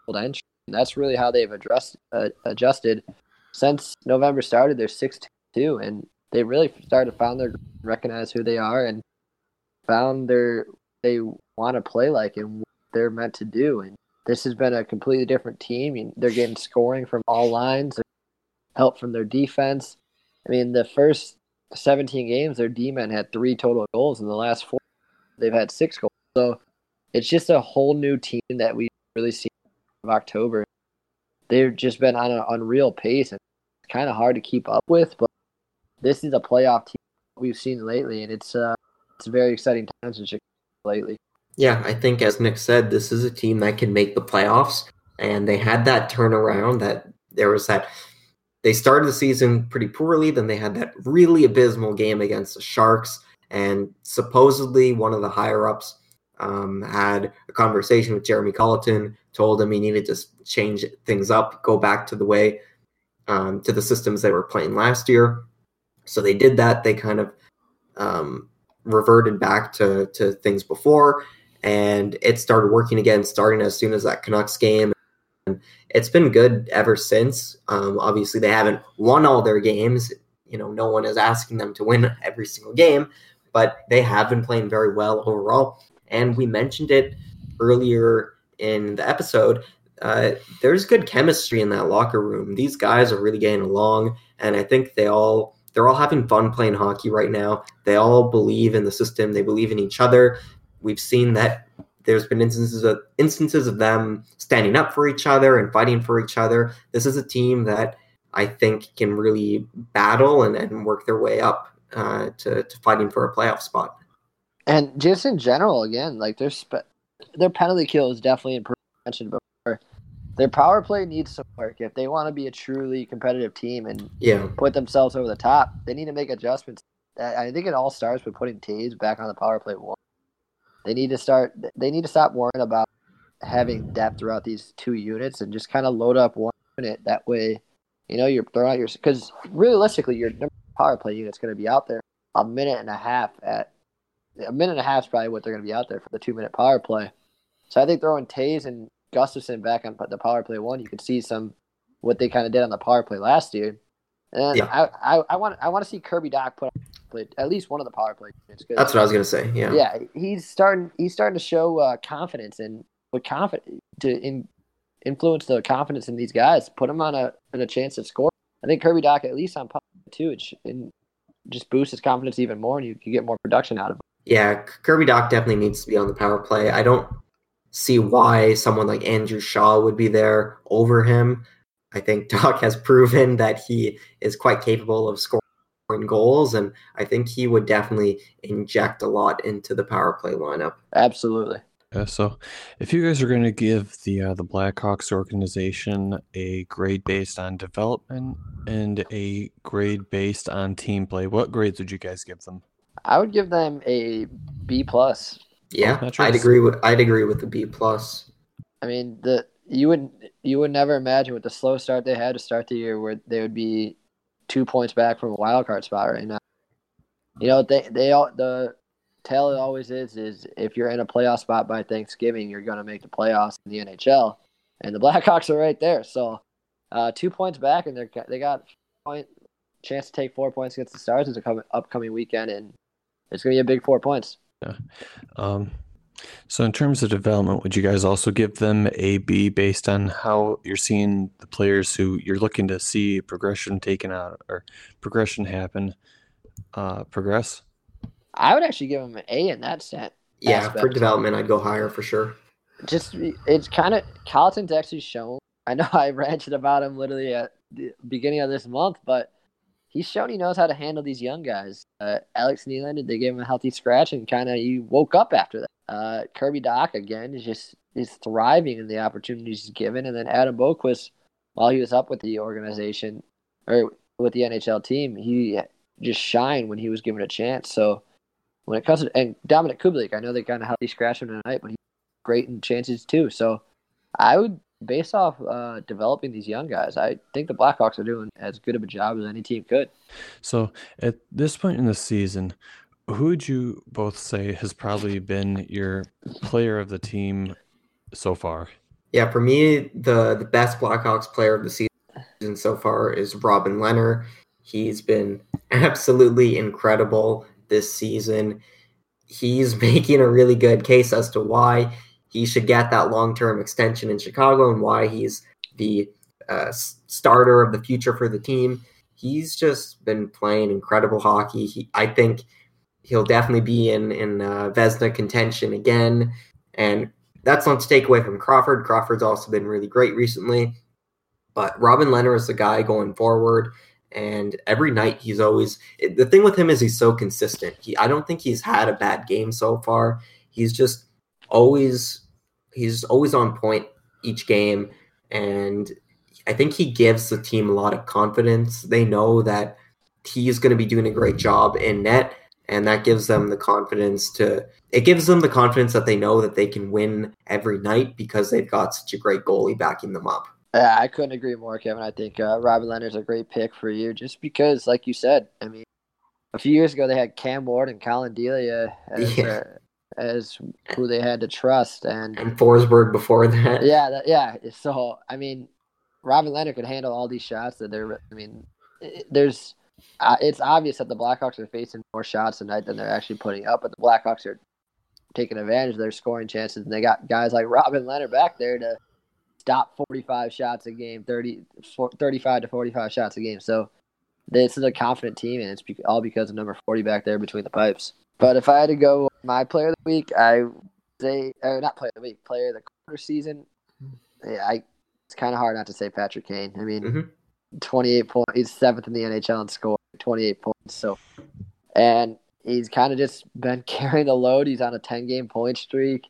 with entry. And that's really how they've addressed uh, adjusted since November started. They're six two, and they really started to found their recognize who they are and found their they want to play like and what they're meant to do. And this has been a completely different team. They're getting scoring from all lines, help from their defense. I mean, the first 17 games, their D men had three total goals. In the last four, they've had six goals. So it's just a whole new team that we really see of October. They've just been on an unreal pace and it's kind of hard to keep up with, but this is a playoff team we've seen lately, and it's uh, it's very exciting times in Chicago lately. Yeah, I think as Nick said, this is a team that can make the playoffs, and they had that turnaround. That there was that they started the season pretty poorly, then they had that really abysmal game against the Sharks, and supposedly one of the higher ups um, had a conversation with Jeremy Colliton, told him he needed to change things up, go back to the way um, to the systems they were playing last year. So they did that. They kind of um, reverted back to to things before, and it started working again, starting as soon as that Canucks game. And it's been good ever since. Um, obviously, they haven't won all their games. You know, no one is asking them to win every single game, but they have been playing very well overall. And we mentioned it earlier in the episode. Uh, there's good chemistry in that locker room. These guys are really getting along, and I think they all they're all having fun playing hockey right now. They all believe in the system. They believe in each other. We've seen that there's been instances of instances of them standing up for each other and fighting for each other. This is a team that I think can really battle and, and work their way up uh, to, to fighting for a playoff spot. And just in general, again, like their spe- their penalty kill is definitely improved. Mentioned before, their power play needs some work if they want to be a truly competitive team and yeah. put themselves over the top. They need to make adjustments. I think it all starts with putting Toews back on the power play one. They need to start. They need to stop worrying about having depth throughout these two units and just kind of load up one unit. That way, you know, you're throwing out your because realistically, your power play unit's going to be out there a minute and a half at a minute and a half is probably what they're going to be out there for the two minute power play. So I think throwing Toews and Gustafsson back on the power play one, you could see some what they kind of did on the power play last year. And Yeah. I, I, I want I want to see Kirby Dach put at least one of the power play units. 'cause- That's what I was gonna say. Yeah. yeah, he's starting he's starting to show uh, confidence and with confidence to in, influence the confidence in these guys. Put them on a on a chance to score. I think Kirby Dach at least on power play too. It and just boosts his confidence even more, and you can get more production out of him. Yeah, Kirby Dach definitely needs to be on the power play. I don't see why someone like Andrew Shaw would be there over him. I think Dach has proven that he is quite capable of scoring goals, and I think he would definitely inject a lot into the power play lineup. Absolutely. Yeah, so if you guys are going to give the uh, the Blackhawks organization a grade based on development and a grade based on team play, what grades would you guys give them? I would give them a B plus. Yeah, I'd agree with I'd agree with the B plus. I mean, the you would you would never imagine with the slow start they had to start the year where they would be two points back from a wild card spot right now. You know, they they all the tell it always is is if you're in a playoff spot by Thanksgiving, you're going to make the playoffs in the NHL, and the Blackhawks are right there. So, uh, two points back, and they're they got point chance to take four points against the Stars this coming upcoming weekend, and it's going to be a big four points. Um, so in terms of development, would you guys also give them a B based on how you're seeing the players who you're looking to see progression taken out or progression happen, uh, progress? I would actually give them an A in that sense. Yeah, for development, I'd go higher for sure. Just it's kind of Colliton's actually shown. I know I ranted about him literally at the beginning of this month, but he's shown he knows how to handle these young guys. Uh, Alex Nylander, they gave him a healthy scratch and kind of he woke up after that. Uh, Kirby Dach again is just is thriving in the opportunities he's given, and then Adam Boqvist, while he was up with the organization or with the NHL team, he just shined when he was given a chance. So when it comes to and Dominik Kubalik, I know they kind of healthy scratch him tonight, but he's great in chances too. So I would based off uh, developing these young guys, I think the Blackhawks are doing as good of a job as any team could. So at this point in the season, who would you both say has probably been your player of the team so far? Yeah, for me, the the best Blackhawks player of the season so far is Robin Lehner. He's been absolutely incredible this season. He's making a really good case as to why he should get that long term extension in Chicago and why he's the uh, starter of the future for the team. He's just been playing incredible hockey. He, I think he'll definitely be in in uh, Vezina contention again, and that's not to take away from Crawford. Crawford's also been really great recently, but Robin Lehner is the guy going forward. And every night he's always the thing with him is he's so consistent. He I don't think he's had a bad game so far. He's just always he's always on point each game and I think he gives the team a lot of confidence. They know that he's going to be doing a great job in net and that gives them the confidence to it gives them the confidence that they know that they can win every night because they've got such a great goalie backing them up. Yeah, I couldn't agree more, Kevin. I think uh, Robin Lehner's a great pick for you, just because, like you said, I mean, a few years ago they had Cam Ward and Collin Delia as, Yeah. uh, as who they had to trust, and And Forsberg before that. yeah, that, yeah. So I mean, Robin Lehner could handle all these shots. That they're, I mean, it, there's, uh, it's obvious that the Blackhawks are facing more shots tonight than they're actually putting up, but the Blackhawks are taking advantage of their scoring chances, and they got guys like Robin Lehner back there to stop 45 shots a game, 30, 35 to 45 shots a game. So this is a confident team, and it's all because of number 40 back there between the pipes. But if I had to go my player of the week, I say, or not player of the week, player of the quarter season. Yeah, I, it's kind of hard not to say Patrick Kane. I mean, Mhm. 28 points. He's seventh in the NHL in score, 28 points. So, and he's kind of just been carrying the load. He's on a 10 game point streak,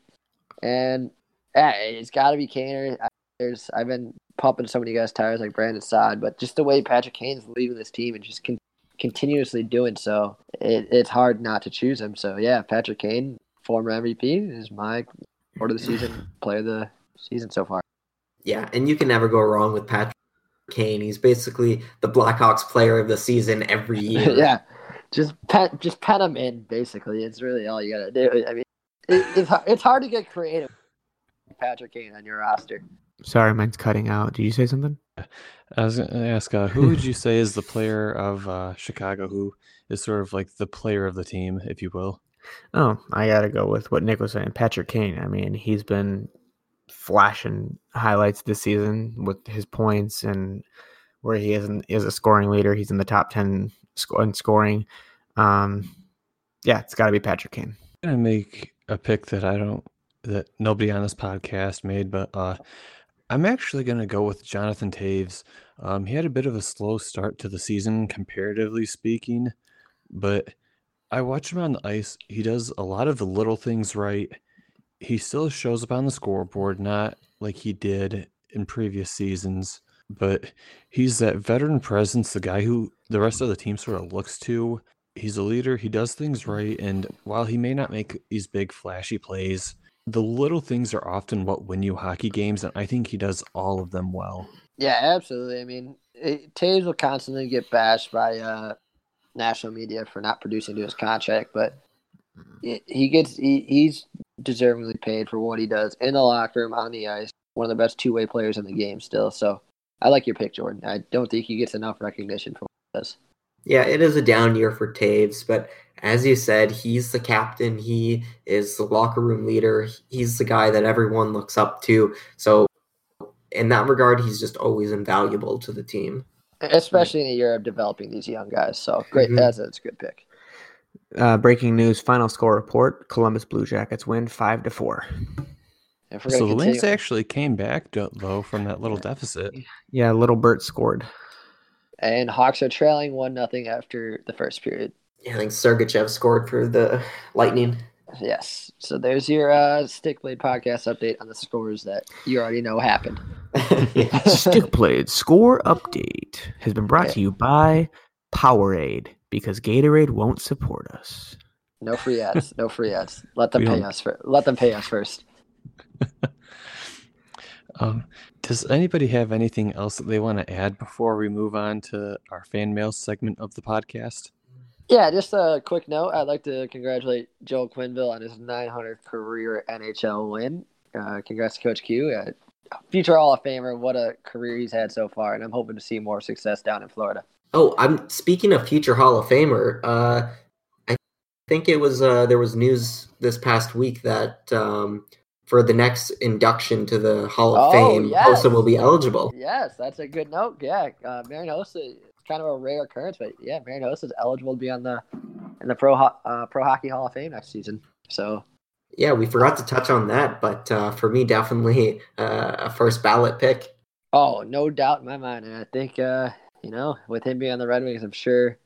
and yeah, it's got to be Kane. I- There's I've been pumping so many guys' tires like Brandon Saad, but just the way Patrick Kane's leading this team and just con- continuously doing so, it, it's hard not to choose him. So yeah, Patrick Kane, former MVP, is my quarter of the season player of the season so far. Yeah, and you can never go wrong with Patrick Kane. He's basically the Blackhawks player of the season every year. yeah, just pet, just pet him in. Basically, it's really all you gotta do. I mean, it, it's it's hard to get creative. Patrick Kane on your roster. Sorry, mine's cutting out. Did you say something? I was going to ask, uh, who would you say is the player of uh, Chicago who is sort of like the player of the team, if you will? Oh, I gotta go with what Nick was saying. Patrick Kane. I mean, he's been flashing highlights this season with his points and where he is in, is a scoring leader. He's in the top ten sco- in scoring. Um, yeah, it's got to be Patrick Kane. I'm gonna make a pick that I don't that nobody on this podcast made, but uh, I'm actually gonna go with Jonathan Toews. Um, he had a bit of a slow start to the season, comparatively speaking, but I watch him on the ice. He does a lot of the little things right. He still shows up on the scoreboard, not like he did in previous seasons, but he's that veteran presence, the guy who the rest of the team sort of looks to he's a leader. He does things right, and while he may not make these big flashy plays, the little things are often what win you hockey games, and I think he does all of them well. Yeah, absolutely. I mean, it, Toews will constantly get bashed by uh, national media for not producing to his contract, but it, he gets he, he's deservingly paid for what he does in the locker room, on the ice. One of the best two way players in the game, still. So I like your pick, Jordan. I don't think he gets enough recognition for what he does. Yeah, it is a down year for Toews, but as you said, he's the captain. He is the locker room leader. He's the guy that everyone looks up to. So, in that regard, he's just always invaluable to the team. Especially in a year of developing these young guys. So great. Mhm. That's, that's a good pick. Uh, breaking news: final score report: Columbus Blue Jackets win five to four. So gonna the Wings continue- actually came back to- though from that little deficit. Yeah, little Bert scored. and Hawks are trailing one nothing after the first period. Yeah, I think Sergachev scored for the Lightning. Yes. So there's your uh, Stick Blade podcast update on the scores that you already know happened. Yeah. Stick Blade score update has been brought to you by Powerade because Gatorade won't support us. No free ads. No free ads. Let them We pay don't- us for. Let them pay us first. Um, does anybody have anything else that they want to add before we move on to our fan mail segment of the podcast? Yeah, just a quick note. I'd like to congratulate Joel Quenneville on his 900th career NHL win. Uh, congrats to Coach Q. Uh, future Hall of Famer. What a career he's had so far, and I'm hoping to see more success down in Florida. Oh, I'm speaking of future Hall of Famer. Uh, I think it was uh, there was news this past week that um, for the next induction to the Hall of Oh, Fame, yes. Hossa will be eligible. Yes, that's a good note. Yeah, uh, Marian Hossa, it's kind of a rare occurrence, but yeah, Marian Hossa is eligible to be on the in the Pro Ho- uh, Pro Hockey Hall of Fame next season. So Yeah, we forgot to touch on that, but uh, for me, definitely uh, a first ballot pick. Oh, no doubt in my mind. And I think, uh, you know, with him being on the Red Wings, I'm sure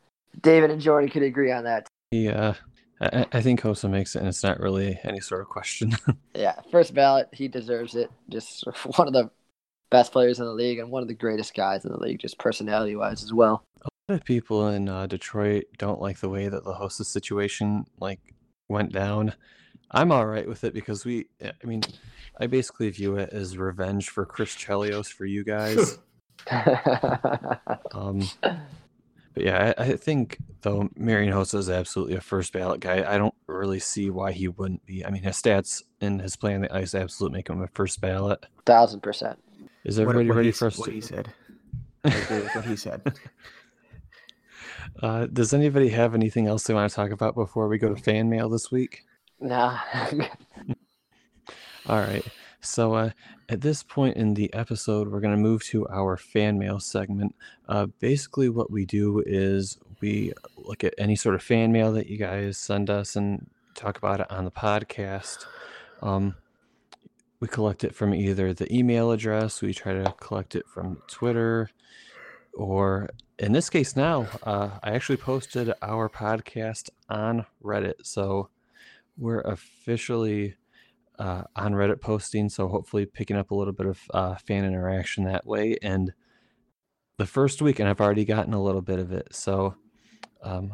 David and Jordan could agree on that. Yeah, I, I think Hossa makes it, and it's not really any sort of question. Yeah, first ballot, he deserves it. Just one of the best players in the league and one of the greatest guys in the league, just personality wise as well. A lot of people in uh, Detroit don't like the way that the hostess situation like went down. I'm all right with it because we, I mean, I basically view it as revenge for Chris Chelios for you guys. Um, but yeah, I, I think though Marian Hossa is absolutely a first ballot guy. I don't really see why he wouldn't be. I mean, his stats and his play on the ice absolutely make him a first ballot. Thousand percent. Is everybody what ready for us? what to- he said? I agree with what he said. Uh, does anybody have anything else they want to talk about before we go to fan mail this week? Nah. All right. So uh, at this point in the episode, we're going to move to our fan mail segment. Uh, basically, what we do is we look at any sort of fan mail that you guys send us and talk about it on the podcast. Um, we collect it from either the email address, we try to collect it from Twitter, or in this case now, uh, I actually posted our podcast on Reddit. So we're officially uh, on Reddit posting, so hopefully picking up a little bit of uh, fan interaction that way. And the first week, and I've already gotten a little bit of it. So um,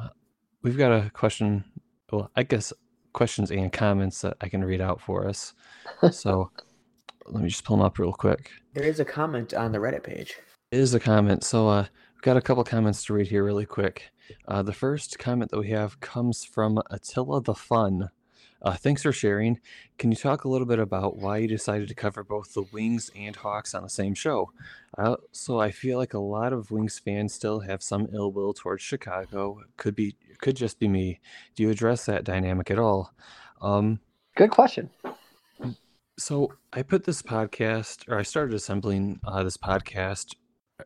we've got a question. Well, I guess questions and comments that I can read out for us. So let me just pull them up real quick. There is a comment on the Reddit page. It is a comment. So uh, we've got a couple comments to read here really quick. Uh, the first comment that we have comes from Attila the Fun. Uh, thanks for sharing. Can you talk a little bit about why you decided to cover both the Wings and Hawks on the same show? Uh, so I feel like a lot of Wings fans still have some ill will towards Chicago. Could be, could just be me. Do you address that dynamic at all? Um, Good question. so I put this podcast, or I started assembling uh, this podcast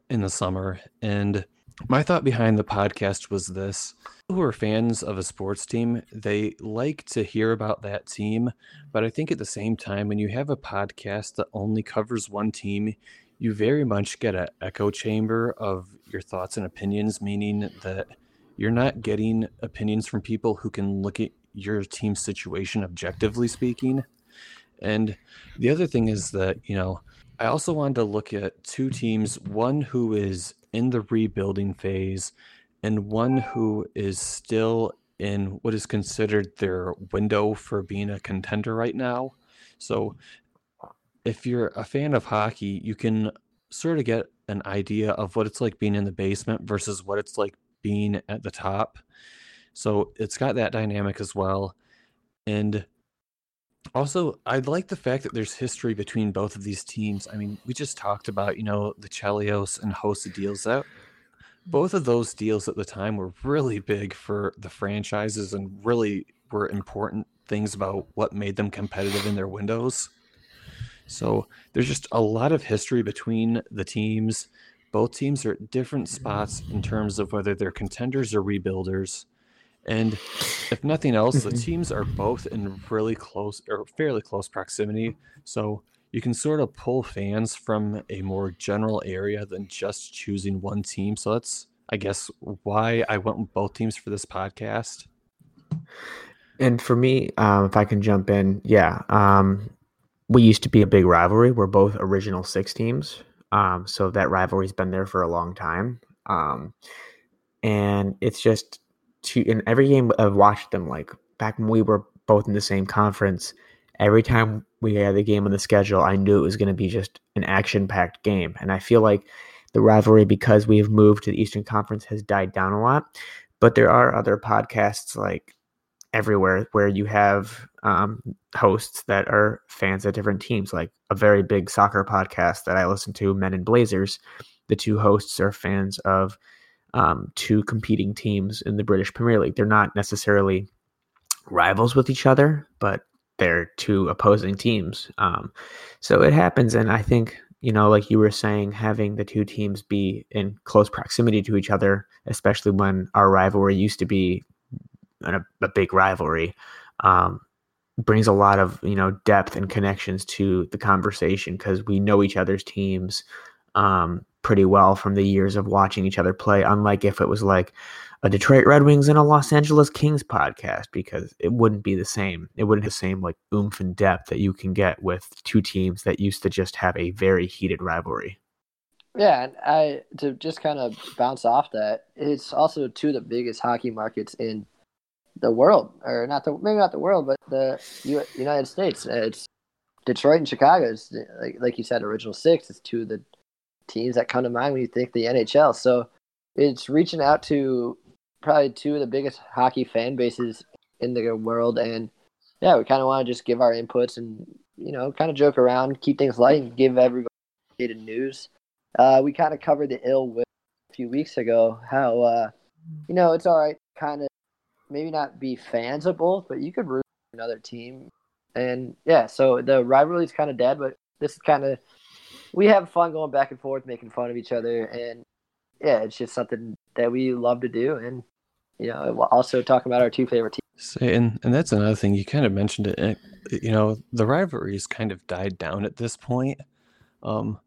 in the summer, and my thought behind the podcast was this: people who are fans of a sports team, they like to hear about that team, but I think at the same time, when you have a podcast that only covers one team, you very much get an echo chamber of your thoughts and opinions, meaning that you're not getting opinions from people who can look at your team's situation objectively speaking. And the other thing is that, you know, I also wanted to look at two teams, one who is in the rebuilding phase and one who is still in what is considered their window for being a contender right now. So if you're a fan of hockey, you can sort of get an idea of what it's like being in the basement versus what it's like being at the top. So it's got that dynamic as well. And also, I like the fact that there's history between both of these teams. I mean, we just talked about, you know, the Chelios and Hossa deals that both of those deals at the time were really big for the franchises and really were important things about what made them competitive in their windows. So there's just a lot of history between the teams. Both teams are at different spots in terms of whether they're contenders or rebuilders. And if nothing else, the Mhm. teams are both in really close or fairly close proximity. So you can sort of pull fans from a more general area than just choosing one team. So that's, I guess, why I went with both teams for this podcast. And for me, um, if I can jump in, yeah, um, we used to be a big rivalry. We're both original six teams, um, so that rivalry's been there for a long time. Um, and it's just to in every game I've watched them. Like back when we were both in the same conference, every time we had a game on the schedule, I knew it was going to be just an action-packed game. And I feel like the rivalry, because we have moved to the Eastern Conference, has died down a lot. But there are other podcasts like everywhere where you have um, hosts that are fans of different teams, like a very big soccer podcast that I listen to, Men in Blazers. The two hosts are fans of um, two competing teams in the British Premier League. They're not necessarily rivals with each other, but they're two opposing teams. Um, so it happens, and I think you know, like you were saying, having the two teams be in close proximity to each other, especially when our rivalry used to be a, a big rivalry, um, brings a lot of you know depth and connections to the conversation because we know each other's teams um, pretty well from the years of watching each other play. Unlike if it was like a Detroit Red Wings and a Los Angeles Kings podcast, because it wouldn't be the same. It wouldn't have the same like oomph and depth that you can get with two teams that used to just have a very heated rivalry. Yeah, and I to just kind of bounce off that, it's also two of the biggest hockey markets in the world, or not the maybe not the world, but the U- United States. It's Detroit and Chicago. It's like like you said, original six. It's two of the teams that come to mind when you think the NHL. So it's reaching out to probably two of the biggest hockey fan bases in the world, and yeah, we kind of want to just give our inputs and you know kind of joke around, keep things light, and give everybody news. Uh, we kind of covered the ill will a few weeks ago. How uh, you know it's all right, kind of maybe not be fans of both, but you could root another team. And yeah, so the rivalry is kind of dead, but this is kind of we have fun going back and forth, making fun of each other, and yeah, it's just something that we love to do. And you know, also talk about our two favorite teams. And and that's another thing you kind of mentioned it. You know, the rivalries kind of died down at this point. Um,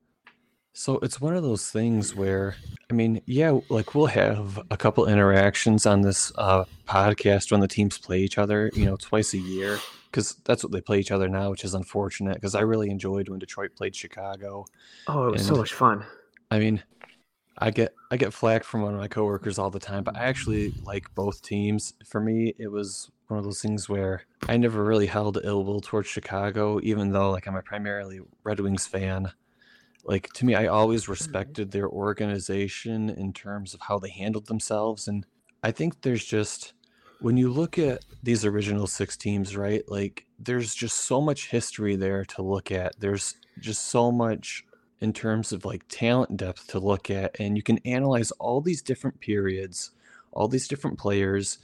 so it's one of those things where, I mean, yeah, like we'll have a couple interactions on this uh, podcast when the teams play each other, you know, twice a year, because that's what they play each other now, which is unfortunate. Because I really enjoyed when Detroit played Chicago. Oh, it was so much fun. I mean, I get I get flack from one of my coworkers all the time, but I actually like both teams. For me, it was one of those things where I never really held ill will towards Chicago, even though like I'm a primarily Red Wings fan. Like to me, I always mm-hmm. respected their organization in terms of how they handled themselves, and I think there's just when you look at these original six teams, right? Like there's just so much history there to look at. There's just so much in terms of like talent depth to look at and you can analyze all these different periods all these different players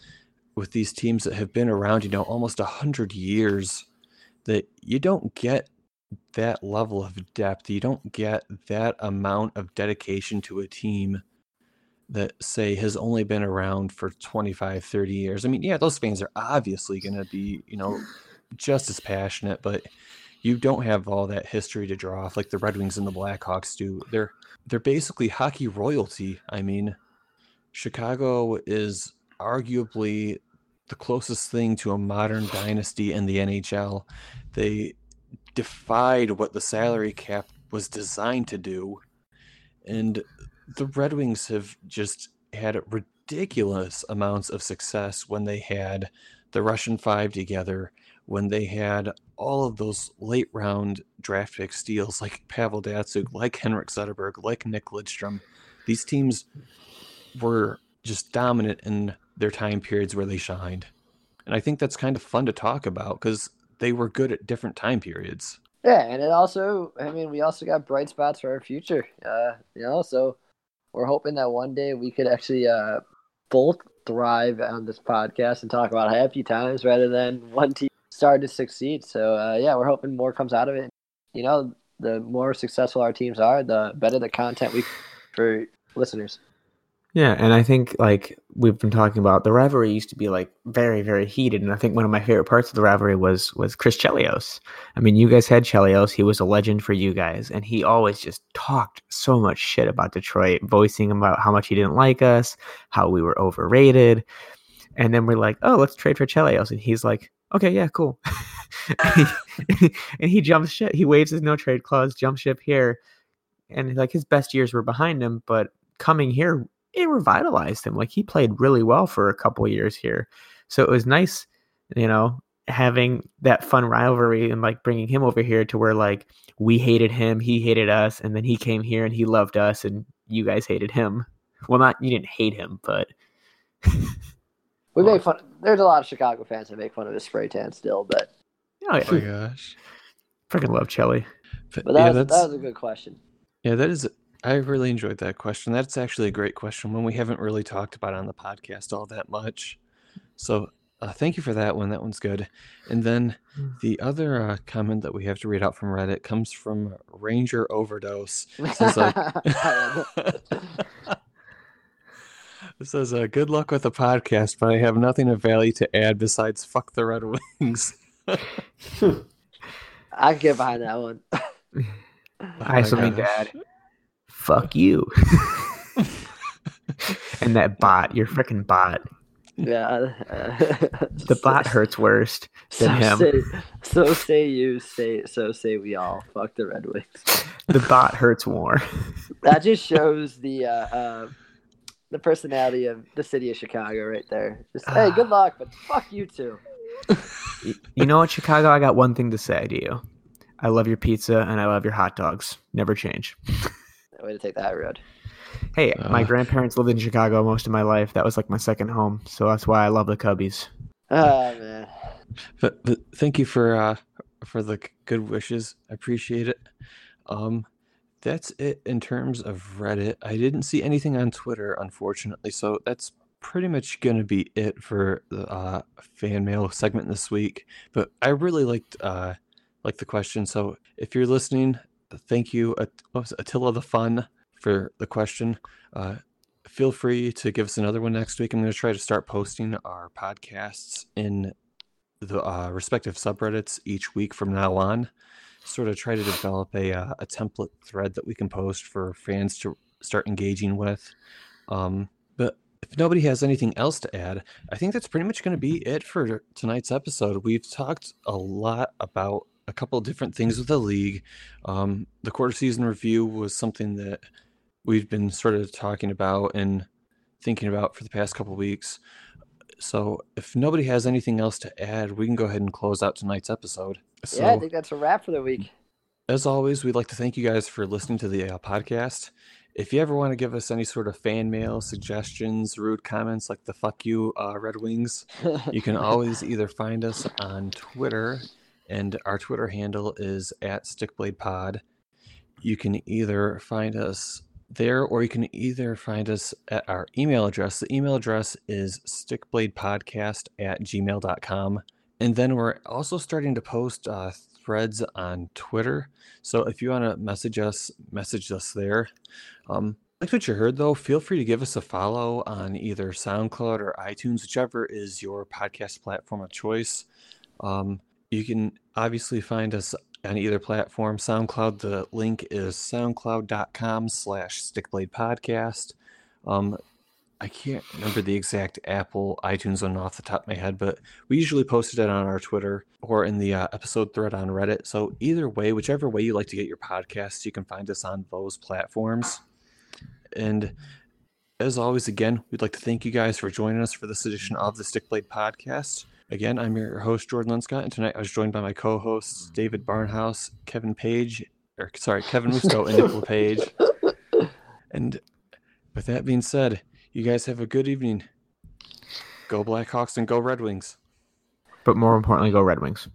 with these teams that have been around you know almost a hundred years that you don't get that level of depth you don't get that amount of dedication to a team that say has only been around for 25 30 years i mean yeah those fans are obviously going to be you know just as passionate but you don't have all that history to draw off like the Red Wings and the Blackhawks do. They're they're basically hockey royalty. I mean, Chicago is arguably the closest thing to a modern dynasty in the NHL. They defied what the salary cap was designed to do. And the Red Wings have just had ridiculous amounts of success when they had the Russian Five together, when they had all of those late round draft pick steals like Pavel Datsyuk, like Henrik Zetterberg, like Nick Lidstrom. These teams were just dominant in their time periods where they shined. And I think that's kind of fun to talk about because they were good at different time periods. Yeah, and it also, I mean, we also got bright spots for our future. Uh, you know, so we're hoping that one day we could actually uh, both thrive on this podcast and talk about happy times rather than one team start to succeed. So uh, yeah, we're hoping more comes out of it. You know, the more successful our teams are, the better the content we for listeners. Yeah, and I think like we've been talking about, the rivalry used to be like very, very heated. And I think one of my favorite parts of the rivalry was was Chris Chelios. I mean, you guys had Chelios; he was a legend for you guys, and he always just talked so much shit about Detroit, voicing about how much he didn't like us, how we were overrated. And then we're like, oh, let's trade for Chelios, and he's like, okay, yeah, cool. and he jumps ship. He waves his no trade clause, jumps ship here, and like his best years were behind him, but coming here, it revitalized him. Like he played really well for a couple years here, so it was nice, you know, having that fun rivalry and like bringing him over here to where like we hated him, he hated us, and then he came here and he loved us, and you guys hated him. Well, not you didn't hate him, but we make fun. There's a lot of Chicago fans that make fun of his spray tan still, but oh yeah, Oh my gosh. freaking love Chelly. But, but that, yeah, was, that's that was a good question. yeah, that is. I really enjoyed that question. That's actually a great question, one we haven't really talked about on the podcast all that much. So uh, thank you for that one. That one's good. And then the other uh, comment that we have to read out from Reddit comes from Ranger Overdose. It says, like, it says uh, good luck with the podcast, but I have nothing of value to add besides fuck the Red Wings. I can get behind that one. I have my something to add. Fuck you. and that bot, your freaking bot. Yeah. The bot hurts worst So than him. say, so say you, say so say we all. Fuck the Red Wings. The bot hurts more. That just shows the uh, uh, the personality of the city of Chicago right there. Just hey, good luck, but fuck you too. You know what, Chicago? I got one thing to say to you. I love your pizza and I love your hot dogs. Never change. Way to take that road. Hey, my Uh. grandparents lived in Chicago most of my life. That was like my second home. So that's why I love the Cubbies. Oh man. But, but thank you for uh for the good wishes. I appreciate it. Um that's it in terms of Reddit. I didn't see anything on Twitter unfortunately, so that's pretty much going to be it for the uh fan mail segment this week. But I really liked uh like the question. So if you're listening, thank you Attila the Fun for the question. Uh feel free to give us another one next week. I'm going to try to start posting our podcasts in the uh, respective subreddits each week from now on. Sort of try to develop a uh, a template thread that we can post for fans to start engaging with. Um, but if nobody has anything else to add, I think that's pretty much going to be it for tonight's episode. We've talked a lot about a couple of different things with the league. Um, the quarter season review was something that we've been sort of talking about and thinking about for the past couple of weeks. So if nobody has anything else to add, we can go ahead and close out tonight's episode. So yeah, I think that's a wrap for the week. as always, we'd like to thank you guys for listening to the uh, podcast. If you ever want to give us any sort of fan mail, suggestions, rude comments like the fuck you uh, Red Wings, you can always either find us on Twitter, and our Twitter handle is at StickBladePod. You can either find us there, or you can either find us at our email address. The email address is stickbladepodcast at gmail.com. And then we're also starting to post uh, threads on Twitter. So if you want to message us, message us there. Um, like what you heard, though, feel free to give us a follow on either SoundCloud or iTunes, whichever is your podcast platform of choice. Um, you can obviously find us on either platform. SoundCloud, the link is soundcloud.com slash stickblade podcast. Um, I can't remember the exact Apple iTunes one off the top of my head, but we usually posted it on our Twitter or in the uh, episode thread on Reddit. So either way, whichever way you like to get your podcasts, you can find us on those platforms. And as always, again, we'd like to thank you guys for joining us for this edition of the Stickblade Podcast. Again, I'm your host, Jordan Linscott, and tonight I was joined by my co-hosts, mm. David Barnhouse, Kevin Page, or sorry, Kevin Musto and Nicola Page. And with that being said, you guys have a good evening. Go Blackhawks and go Red Wings. But more importantly, go Red Wings.